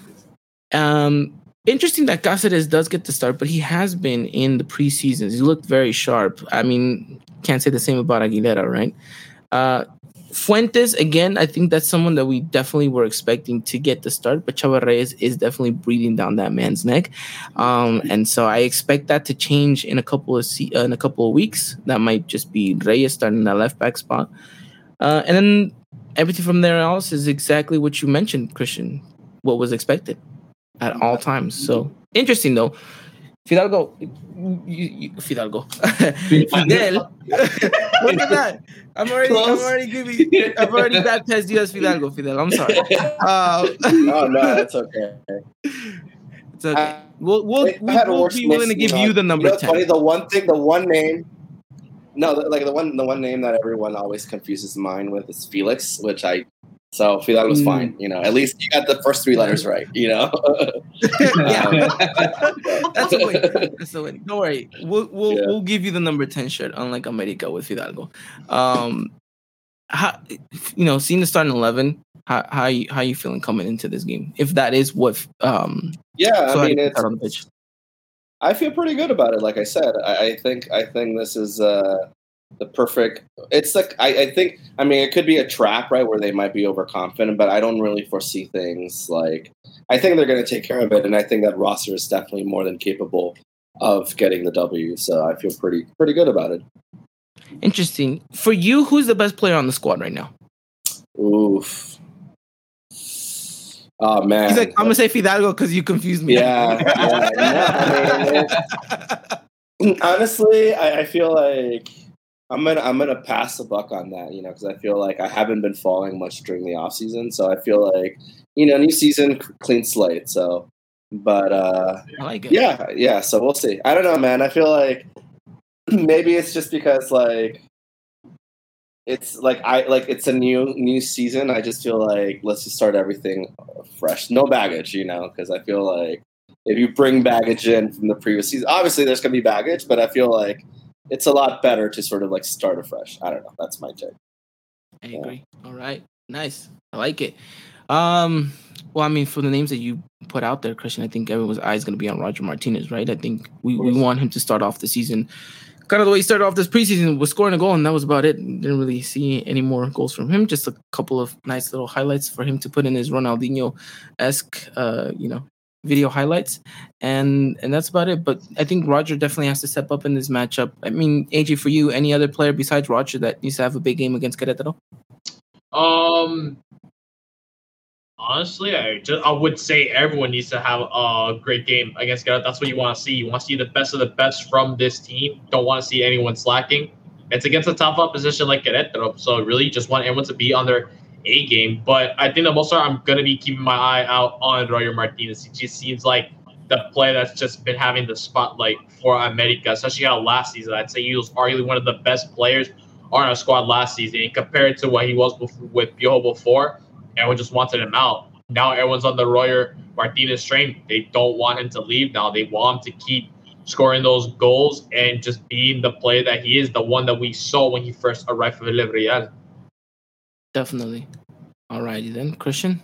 Um, interesting that Cáceres does get the start, but he has been in the preseasons. He looked very sharp. I mean, can't say the same about Aguilera, right? Uh, Fuentes, again, I think that's someone that we definitely were expecting to get the start, but Chava Reyes is definitely breathing down that man's neck, um, and so I expect that to change in a couple of se- uh, in a couple of weeks. That might just be Reyes starting that left back spot, uh, and then everything from there else is exactly what you mentioned, Christian. What was expected at all times. So interesting though. Fidalgo, you, you, Fidalgo, Fidel. Look at that. I'm already, I'm Close. already giving, I've already baptized you as Fidalgo, Fidel. I'm sorry. Uh, oh no, that's okay. it's okay. We'll, we'll, I we'll, we'll be willing to miss, give know. you the number know what's Funny, the one thing, the one name. No, the, like the one, the one name that everyone always confuses mine with is Felix, which I. So Fidel was Mm. fine. You know, at least you got the first three letters right. You know. yeah, that's a win. That's a win. Don't worry. We'll, we'll, Yeah. we'll give you the number 10 shirt, unlike America with Fidalgo. Um, how, you know, seeing the starting 11, how, how, you, how you feeling coming into this game? If that is what, um, yeah, so I mean, it's, on the pitch. I feel pretty good about it. Like I said, I, I think I think this is uh, the perfect. It's like I, I think. I mean, it could be a trap, right, where they might be overconfident, but I don't really foresee things like. I think they're going to take care of it, and I think that roster is definitely more than capable of getting the W. So I feel pretty pretty good about it. Interesting. For you, who's the best player on the squad right now? Oof. Oh man. He's like, I'm gonna say Fidalgo because you confused me. Yeah, yeah, no, I mean, honestly, I, I feel like I'm gonna I'm gonna pass the buck on that, you know, because I feel like I haven't been falling much during the off season, so I feel like you know, new season, clean slate. So, but uh, like yeah, yeah. So we'll see. I don't know, man. I feel like maybe it's just because like it's like I like it's a new new season. I just feel like let's just start everything fresh, no baggage, you know, because I feel like if you bring baggage in from the previous season, obviously there's gonna be baggage, but I feel like it's a lot better to sort of like start afresh. I don't know. That's my take. I agree. All right, nice. I like it. Um, well, I mean, for the names that you put out there, Christian, I think everyone's eyes going to be on Roger Martinez, right? I think we, we want him to start off the season kind of the way he started off this preseason was scoring a goal, and that was about it. Didn't really see any more goals from him. Just a couple of nice little highlights for him to put in his Ronaldinho esque, uh, you know, video highlights, and and that's about it. But I think Roger definitely has to step up in this matchup. I mean, AJ, for you, any other player besides Roger that needs to have a big game against Querétaro? Um, honestly, I just I would say everyone needs to have a great game against Ghana. That's what you want to see. You want to see the best of the best from this team. Don't want to see anyone slacking. It's against a top opposition like Querétaro, so really just want everyone to be on their A game. But I think the most I'm gonna be keeping my eye out on Roger Martinez. He just seems like the player that's just been having the spotlight for America, especially how last season. I'd say he was arguably one of the best players on our squad last season, compared to what he was before, with Piojo before everyone just wanted him out. Now everyone's on the Roger Martinez train. They don't want him to leave now. They want him to keep scoring those goals and just being the player that he is, the one that we saw when he first arrived for Villarreal. Definitely. Alrighty then, Christian.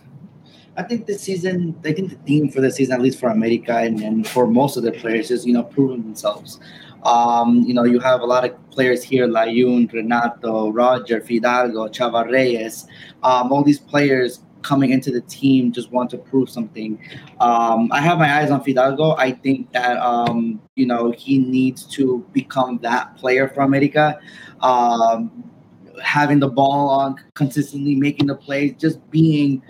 I think this season, I think the theme for the season, at least for America and, and for most of the players, is you know proving themselves. Um, you know, you have a lot of players here, Layun, Renato, Roger, Fidalgo, Chava Reyes. Um, all these players coming into the team just want to prove something. Um, I have my eyes on Fidalgo. I think that um, you know he needs to become that player for America. Um, having the ball on consistently, making the plays, just being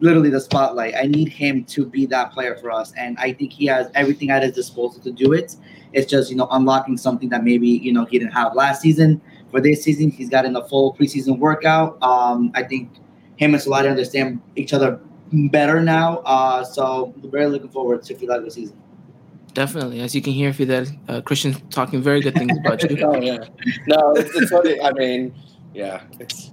literally the spotlight. I need him to be that player for us, and I think he has everything at his disposal to do it. It's just you know unlocking something that maybe you know he didn't have last season. For this season, he's gotten a full preseason workout. Um, I think him and Solari understand each other better now. Uh, so we're very looking forward to Fidalgo season. Definitely, as you can hear, Fidel uh, Christian talking very good things about you. oh yeah, no, it's, it's funny. I mean, yeah, it's.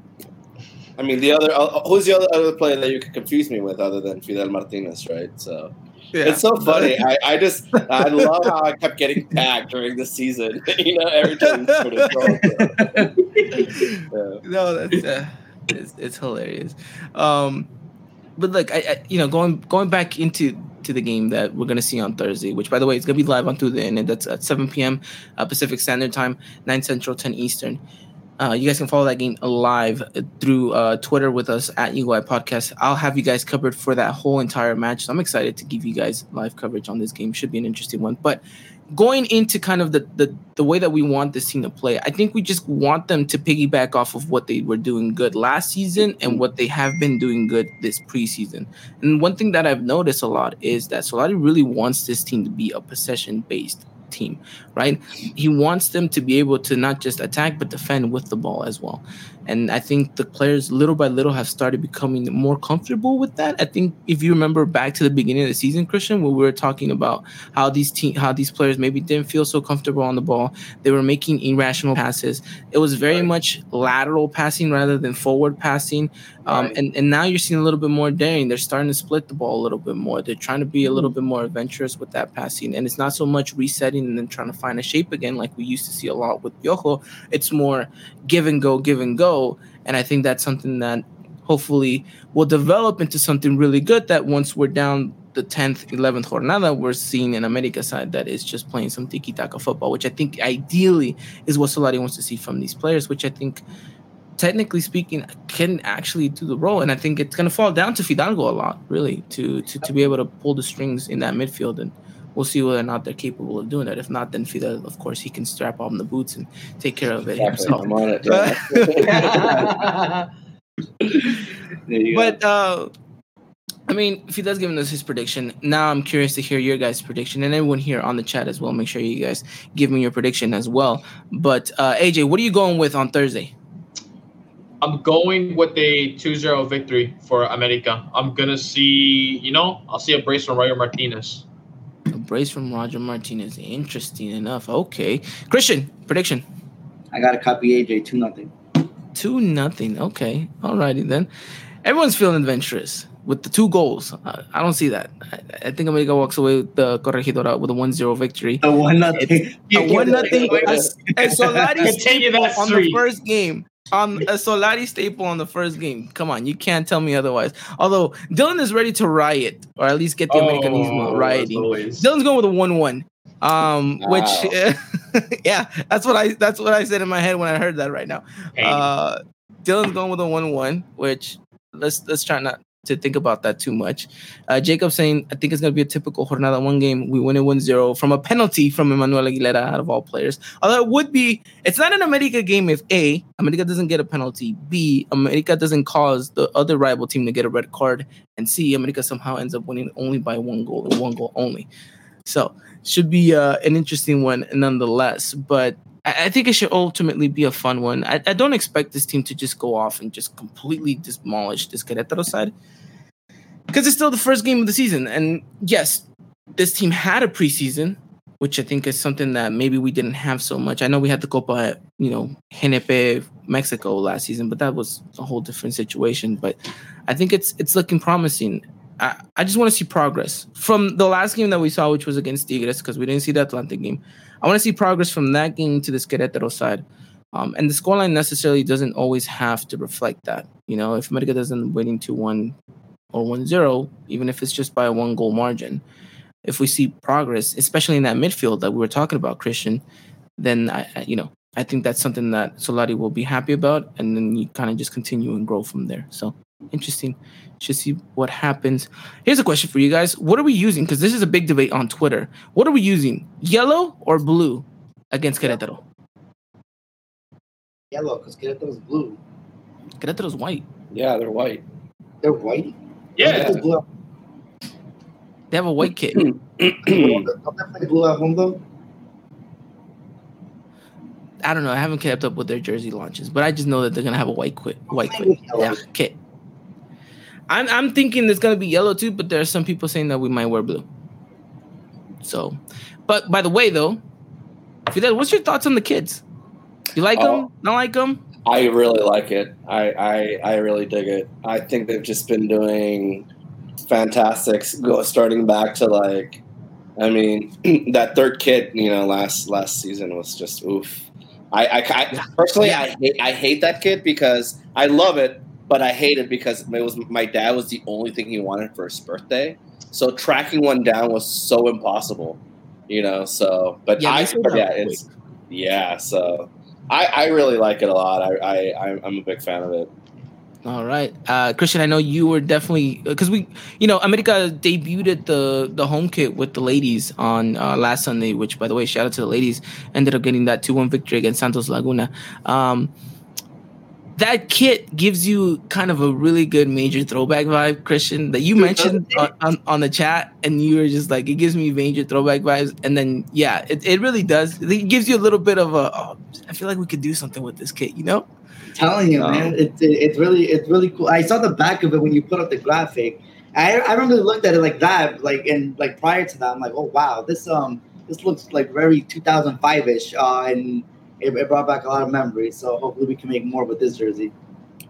I mean, the other uh, who's the other, other player that you could confuse me with other than Fidel Martinez, right? So yeah. It's so funny. I, I just I love how I kept getting tagged during the season. you know, every time sort of yeah. No, that's uh, it's, it's hilarious. Um, but like I, I, you know, going going back into to the game that we're gonna see on Thursday, which by the way, it's gonna be live on TUDN, and that's at 7 p.m. Uh, Pacific Standard Time, 9 Central, 10 Eastern. Uh, you guys can follow that game live through uh, Twitter with us at UI Podcast. I'll have you guys covered for that whole entire match. So I'm excited to give you guys live coverage on this game. Should be an interesting one. But going into kind of the, the the way that we want this team to play, I think we just want them to piggyback off of what they were doing good last season and what they have been doing good this preseason. And one thing that I've noticed a lot is that Solari really wants this team to be a possession based team, right? He wants them to be able to not just attack but defend with the ball as well. And I think the players little by little have started becoming more comfortable with that. I think if you remember back to the beginning of the season, Christian, where we were talking about how these team how these players maybe didn't feel so comfortable on the ball. They were making irrational passes. It was very much lateral passing rather than forward passing. Um, right. and, and now you're seeing a little bit more daring. They're starting to split the ball a little bit more. They're trying to be a little mm. bit more adventurous with that passing. And it's not so much resetting and then trying to find a shape again like we used to see a lot with Piojo. It's more give and go, give and go. And I think that's something that hopefully will develop into something really good that once we're down the 10th, 11th jornada, we're seeing an America side that is just playing some tiki taka football, which I think ideally is what Solari wants to see from these players, which I think technically speaking, can actually do the role. And I think it's going to fall down to Fidalgo a lot, really, to, to to be able to pull the strings in that midfield. And we'll see whether or not they're capable of doing that. If not, then Fidel, of course, he can strap on the boots and take care of it himself. I'm on it. but uh, I mean, Fidel's giving us his prediction. Now I'm curious to hear your guys' prediction, and everyone here on the chat as well. Make sure you guys give me your prediction as well. But uh, AJ, what are you going with on Thursday? I'm going with a 2-0 victory for America. I'm gonna see, you know, I'll see a brace from Roger Martinez. A brace from Roger Martinez. Interesting enough. Okay, Christian prediction. I got to copy AJ two nothing. Two nothing. Okay, alrighty then. Everyone's feeling adventurous with the two goals. I, I don't see that. I, I think America walks away with the Corregidora with a 1-0 victory. The one nothing. A one nothing. Wait, A, a Solari Continue staple that on the first game. On a Solari staple on the first game. Come on, you can't tell me otherwise. Although Dylan is ready to riot, or at least get the Americanismo Oh, rioting. Dylan's going with a one-one. Um, which, yeah, that's what I that's what I said in my head when I heard that right now. Pain. Uh, Dylan's going with a one-one, which let's let's try not to think about that too much. Uh, Jacob saying, I think it's going to be a typical Jornada 1 game. We win it 1 0 from a penalty from Emmanuel Aguilera out of all players. Although it would be, it's not an America game if A, America doesn't get a penalty, B, America doesn't cause the other rival team to get a red card, and C, America somehow ends up winning only by one goal and one goal only. So, should be uh, an interesting one nonetheless. But I, think it should ultimately be a fun one. I, I don't expect this team to just go off and just completely demolish this Querétaro side because it's still the first game of the season. And yes, this team had a preseason, which I think is something that maybe we didn't have so much. I know we had the Copa, you know, GNP Mexico last season, but that was a whole different situation. But I think it's it's looking promising. I, I just want to see progress from the last game that we saw, which was against Tigres, because we didn't see the Atlante game. I want to see progress from that game to this Querétaro side. Um, and the scoreline necessarily doesn't always have to reflect that. You know, if America doesn't winning 2 1 or 1 0, even if it's just by a one goal margin, if we see progress, especially in that midfield that we were talking about, Christian, then I, I you know, I think that's something that Solari will be happy about, and then you kind of just continue and grow from there. So interesting. Should see what happens. Here's a question for you guys: What are we using? Because this is a big debate on Twitter. What are we using? Yellow or blue against Querétaro? Yellow, because Querétaro's blue. Querétaro's white. Yeah, they're white. They're white. Yeah. They have a white kit. Don't they play blue at home though? I don't know. I haven't kept up with their jersey launches, but I just know that they're gonna have a white quit, white quit, yeah, kit. I'm I'm thinking it's gonna be yellow too, but there are some people saying that we might wear blue. So, but by the way, though, Fidel, what's your thoughts on the kids? You like Oh. them? Don't like them? I really like it. I, I I really dig it. I think they've just been doing fantastic. Go starting back to like, I mean, that third kid, you know, last last season was just oof. I, I, I personally I hate I hate that kid because I love it, but I hate it because it was my dad was the only thing he wanted for his birthday. So tracking one down was so impossible, you know. So, but Yeah, I yeah, it's yeah. So I, I really like it a lot. I, I I'm- a big fan of it. All right, uh, Christian. I know you were definitely because we, you know, America debuted the the home kit with the ladies on uh, last Sunday. Which, by the way, shout out to the ladies. Ended up getting that two one victory against Santos Laguna. Um, that kit gives you kind of a really good major throwback vibe, Christian, that you mentioned on, on, on the chat, and you were just like, it gives me major throwback vibes. And then, yeah, it, it really does. It gives you a little bit of a, oh, I feel like we could do something with this kit, you know? telling you, Um, man, it's it, it's really it's really cool. I saw the back of it when you put up the graphic. I I don't really looked at it like that, like and like prior to that, I'm like, oh wow, this um this looks like very 2005 ish, uh, and it, it brought back a lot of memories. So hopefully we can make more with this jersey.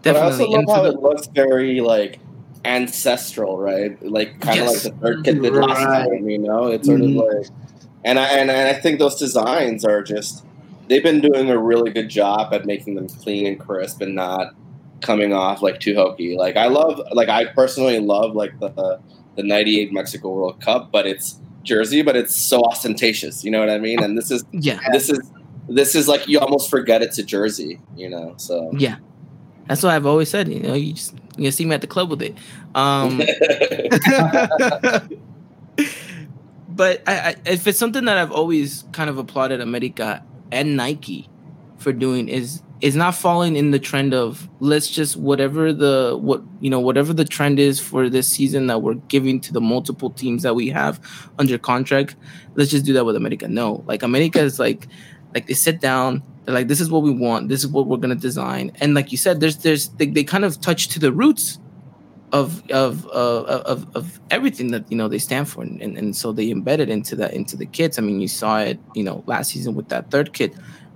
But I also Definitely. love And how the- it looks very like ancestral, right? Like kind of Yes. like the third kid did last time. You know, it's sort Mhm. of like, and I and, and I think those designs are just they've been doing a really good job at making them clean and crisp and not coming off like too hokey. Like I love, like I personally love like the the '98 Mexico World Cup, but it's jersey, but it's so ostentatious. You know what I mean? And this is yeah. this is this is like you almost forget it's a jersey. You know, so. Yeah. That's what I've always said. You know, you just you see me at the club with it. Um, but I, I, if it's something that I've always kind of applauded America and Nike for doing is is not falling in the trend of let's just whatever the what you know whatever the trend is for this season that we're giving to the multiple teams that we have under contract let's just do that with America no like America is like like they sit down they're like this is what we want this is what we're going to design and like you said there's there's they, they kind of touch to the roots of of uh, of of everything that you know they stand for, and, and so they embedded into that into the kids. I mean, you saw it, you know, last season with that third kid.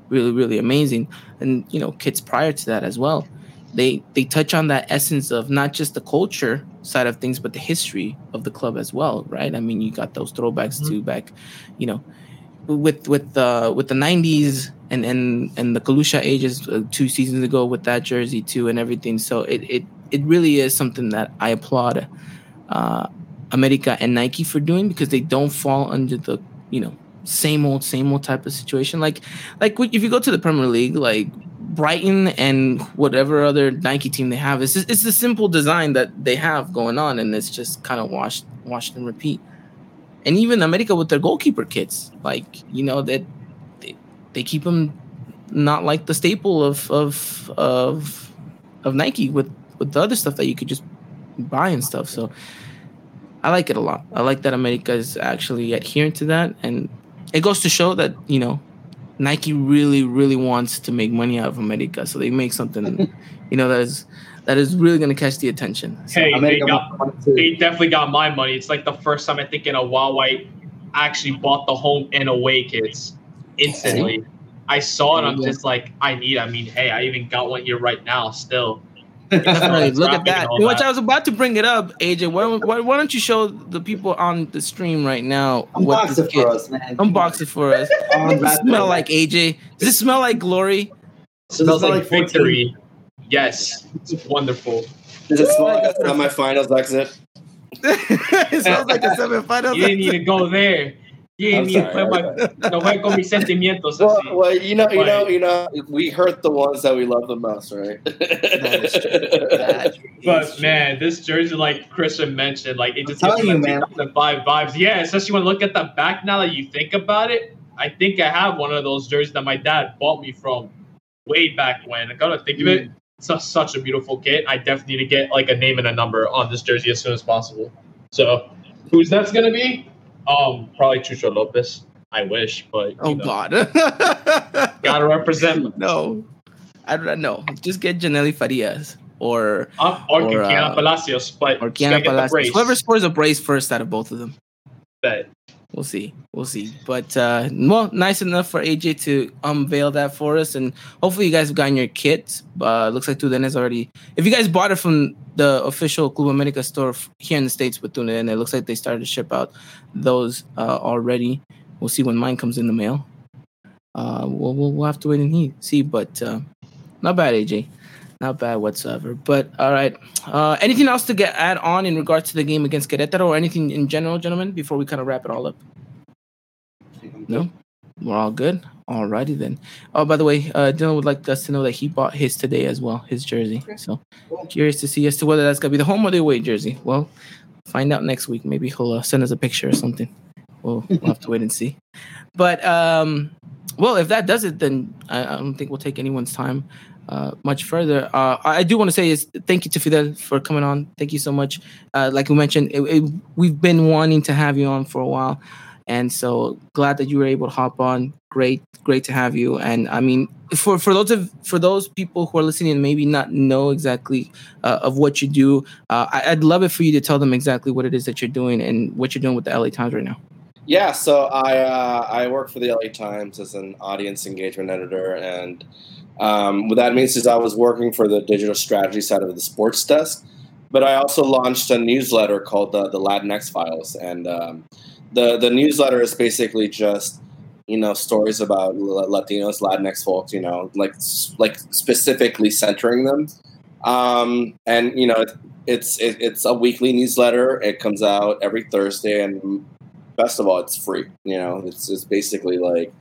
really really amazing. And you know, kits prior to that as well. They they touch on that essence of not just the culture side of things, but the history of the club as well, right? I mean, you got those throwbacks mm-hmm. to back, you know, with with the with the '90s and and and the Kalusha ages uh, two seasons ago with that jersey too and everything. So it it it really is something that I applaud uh, America and Nike for doing because they don't fall under the you know same old same old type of situation. Like like if you go to the Premier League, like Brighton and whatever other Nike team they have, it's just, it's the simple design that they have going on, and it's just kind of washed washed and repeat and even America with their goalkeeper kits, like you know that they, they keep them not like the staple of of of of Nike with with the other stuff that you could just buy and stuff. So I like it a lot. I like that America is actually adhering to that, and it goes to show that you know Nike really really wants to make money out of America, so they make something you know that is that is really going to catch the attention. So hey, they, got, they definitely got my money. It's like the first time I think in a while I actually bought the home and away kits instantly. I saw it. I'm just like, I need. I mean, hey, I even got one here right now. Still, Definitely. Look at that. Which I was about to bring it up, AJ. Why, why, why, don't you show the people on the stream right now? Unbox it for us, man. Unbox it for us. Does it smell like AJ? Does it smell like glory? It smells like victory. Yes, it's wonderful. Does it smell like a semifinals exit? it smells like a semifinals. You didn't need to go there. Yeah, ni después no fue con mis sentimientos well. Well, you know, you know, you know, we hurt the ones that we love the most, right? but man, this jersey, like Christian mentioned, like it just gives you, man. 2005 vibes. Yeah, especially when you look at the back now that you think about it. I think I have one of those jerseys that my dad bought me from way back when. I gotta think mm. of it. It's such a beautiful kit. I definitely need to get like a name and a number on this jersey as soon as possible. So, who's that's gonna be? Um, probably Chucho Lopez. I wish, but oh know, God, gotta represent. No, I don't know. Just get Janelly Farias or uh, or, or Kiana uh, Palacios, but or Kiana Palacios. Whoever scores a brace first out of both of them. Bet. We'll see. We'll see. But uh well, nice enough for AJ to unveil that for us, and hopefully you guys have gotten your kit. Uh, looks like Tuden has already. If you guys bought it from the official Club America store here in the states with Tuden, it looks like they started to ship out those uh, already. We'll see when mine comes in the mail. Uh, we'll we'll, we'll have to wait and see. But uh, not bad, AJ not bad whatsoever. But all right, uh, anything else to get add on in regards to the game against Querétaro, or anything in general, gentlemen, before we kind of wrap it all up? No, we're all good. Alrighty then. Oh, by the way, uh, Dylan would like us to know that he bought his today as well, his jersey. So curious to see as to whether that's gonna be the home or the away jersey. Well, find out next week. Maybe he'll uh, send us a picture or something. We'll, we'll have to wait and see. But um, well, if that does it, then I, I don't think we'll take anyone's time uh, much further. Uh, I do want to say is thank you to Fidel for coming on. Thank you so much. Uh, like we mentioned, it, it, we've been wanting to have you on for a while, and so glad that you were able to hop on. Great, great to have you. And I mean, for for those of for those people who are listening and maybe not know exactly uh, of what you do, uh, I, would love it for you to tell them exactly what it is that you're doing and what you're doing with the LA Times right now. Yeah, so I I work for the LA Times as an audience engagement editor and um, what that means is I was working for the digital strategy side of the sports desk, but I also launched a newsletter called the, the Latinx Files, and um, the the newsletter is basically just you know stories about Latinos, Latinx folks, you know, like like specifically centering them. Um, and you know, it, it's it, it's a weekly newsletter. It comes out every Thursday, and best of all, it's free. You know, it's it's basically like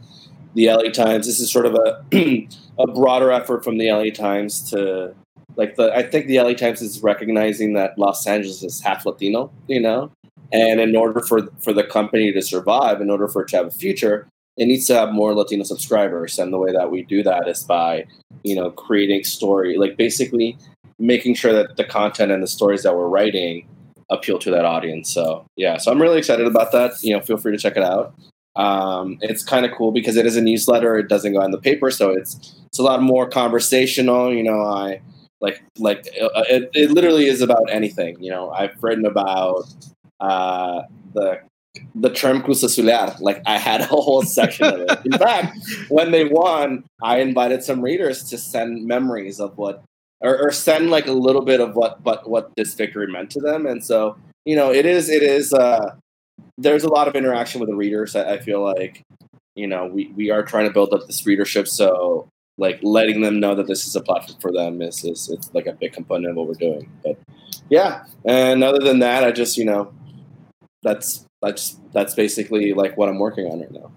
the LA Times. This is sort of a a broader effort from the LA Times to like the I think the LA Times is recognizing that Los Angeles is half Latino, you know, and in order for for the company to survive, in order for it to have a future, it needs to have more Latino subscribers, and the way that we do that is by you know creating story, like basically making sure that the content and the stories that we're writing appeal to that audience. So yeah, so I'm really excited about that. You know, feel free to check it out. Um, it's kind of cool because it is a newsletter. It doesn't go in the paper, so it's it's a lot more conversational. You know, I like like uh, it, it literally is about anything. You know, I've written about uh, the the term Cruz Azulear. Like I had a whole section of it. In fact, when they won, I invited some readers to send memories of what, or, or send like a little bit of what, but what this victory meant to them. And so, you know, it is, it is, uh, there's a lot of interaction with the readers. I, I feel like, you know, we, we are trying to build up this readership. So like letting them know that this is a platform for them is, is it's like a big component of what we're doing. But yeah. And other than that, I just, you know, that's that's that's basically like what I'm working on right now.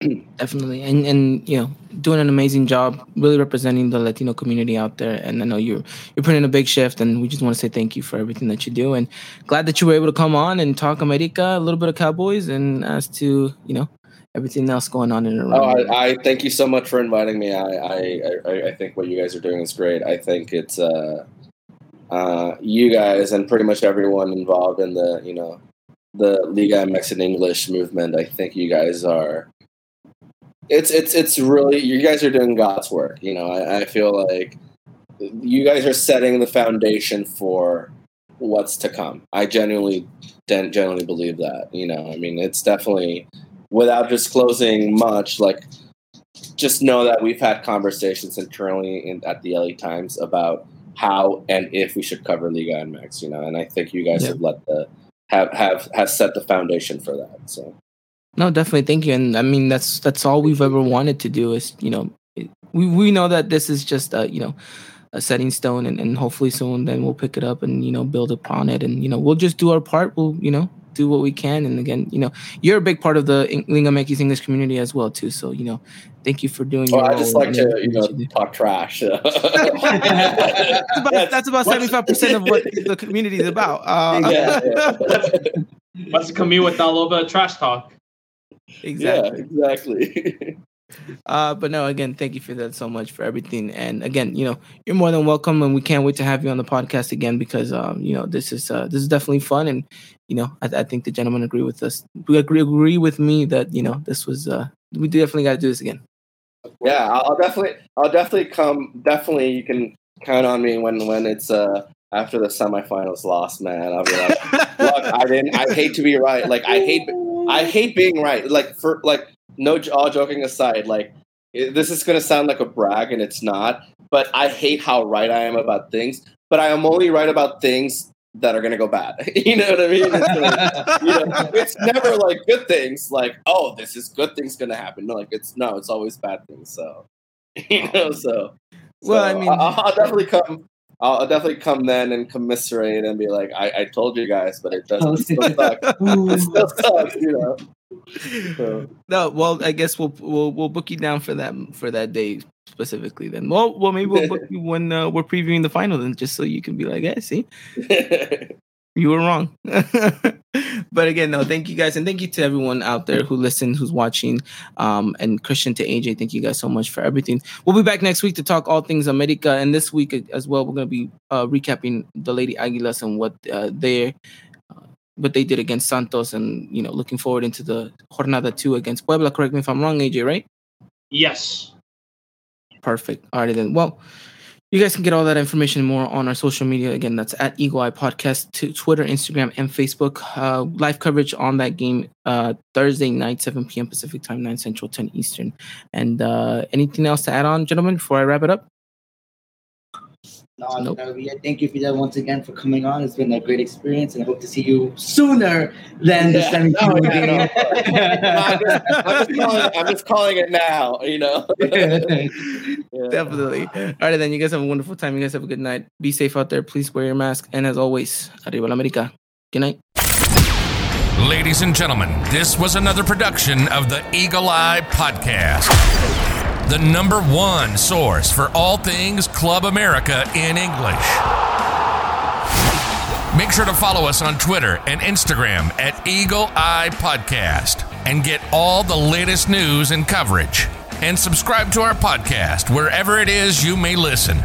Definitely, and and you know, doing an amazing job, really representing the Latino community out there. And I know you're you're putting in a big shift, and we just want to say thank you for everything that you do. And glad that you were able to come on and talk America, a little bit of Cowboys, and as to you know everything else going on in around. Oh, I, I, thank you so much for inviting me. I, I, I I think what you guys are doing is great. I think it's uh, uh, you guys and pretty much everyone involved in the you know the Liga MX in English movement. I think you guys are. It's it's it's really you guys are doing God's work. You know, I, I feel like you guys are setting the foundation for what's to come. I genuinely genuinely believe that. You know, I mean, it's definitely without disclosing much. Like, just know that we've had conversations internally in, at the LA Times about how and if we should cover Liga MX. You know, and I think you guys yeah. have let the have have has set the foundation for that. So no, definitely, thank you. And I mean, that's that's all we've ever wanted to do is you know we we know that this is just a you know a setting stone, and, and hopefully soon then we'll pick it up and you know build upon it, and you know we'll just do our part. We'll you know do what we can. And again, you know, you're a big part of the Liga MX English community as well, too. So, you know, thank you for doing. Oh, I just like to, you know, talk trash. that's about, seventy five percent of what the community is about. Uh, yeah, yeah. Let's commute with a little bit of trash talk. Exactly. Yeah, exactly. Uh, but no, again, thank you for that so much for everything. And again, you know, you're more than welcome, and we can't wait to have you on the podcast again because, um, you know, this is uh, this is definitely fun, and you know, I, I think the gentlemen agree with us. We agree agree with me that you know this was uh, we definitely got to do this again. Yeah, I'll definitely, I'll definitely come. Definitely, you can count on me when when it's uh after the semifinals lost, man. I'll be like, look, I didn't. I hate to be right. Like I hate, I hate being right. Like for like no, all joking aside, like this is going to sound like a brag, and it's not. But I hate how right I am about things. But I am only right about things that are going to go bad. you know what I mean? It's, like, you know, it's, never like good things. Like, oh, this is good things going to happen. No, like it's no, it's always bad things. So, you know, so. Well, I mean, I'll, I'll definitely come. I'll definitely come then and commiserate and be like, I, I told you guys, but it doesn't still suck. it still sucks, you know. So. No, well, I guess we'll we'll we'll book you down for that for that day specifically. Then, well, well, maybe we'll book you when uh, we're previewing the final, then, just so you can be like, "Yeah, see, you were wrong." but again, no, thank you guys, and thank you to everyone out there who listened, who's watching, um, and Christian to AJ. Thank you guys so much for everything. We'll be back next week to talk all things America, and this week as well, we're gonna be uh, recapping the Lady Aguilas and what uh, they what they did against Santos, and you know, looking forward into the Jornada two against Puebla. Correct me if I'm wrong, AJ. Right? Yes. Perfect. All right then. Well, you guys can get all that information more on our social media. Again, that's at Eagle Eye Podcast to Twitter, Instagram, and Facebook. Uh, live coverage on that game uh, Thursday night, 7 p.m. Pacific time, 9 Central, 10 Eastern. And uh, anything else to add on, gentlemen, before I wrap it up? No, nope. Uh, thank you, Fidel, once again for coming on. It's been a great experience, and I hope to see you sooner than the semi no, yeah, oh, no, I'm, just, I'm, just calling, I'm, just, calling, it now, you know. yeah. Definitely. All right, then. You guys have a wonderful time. You guys have a good night. Be safe out there. Please wear your mask. And as always, Arriba la America. Good night. Ladies and gentlemen, this was another production of the Eagle Eye Podcast the number one source for all things Club America in English. Make sure to follow us on Twitter and Instagram at Eagle Eye Podcast and get all the latest news and coverage. And subscribe to our podcast wherever it is you may listen.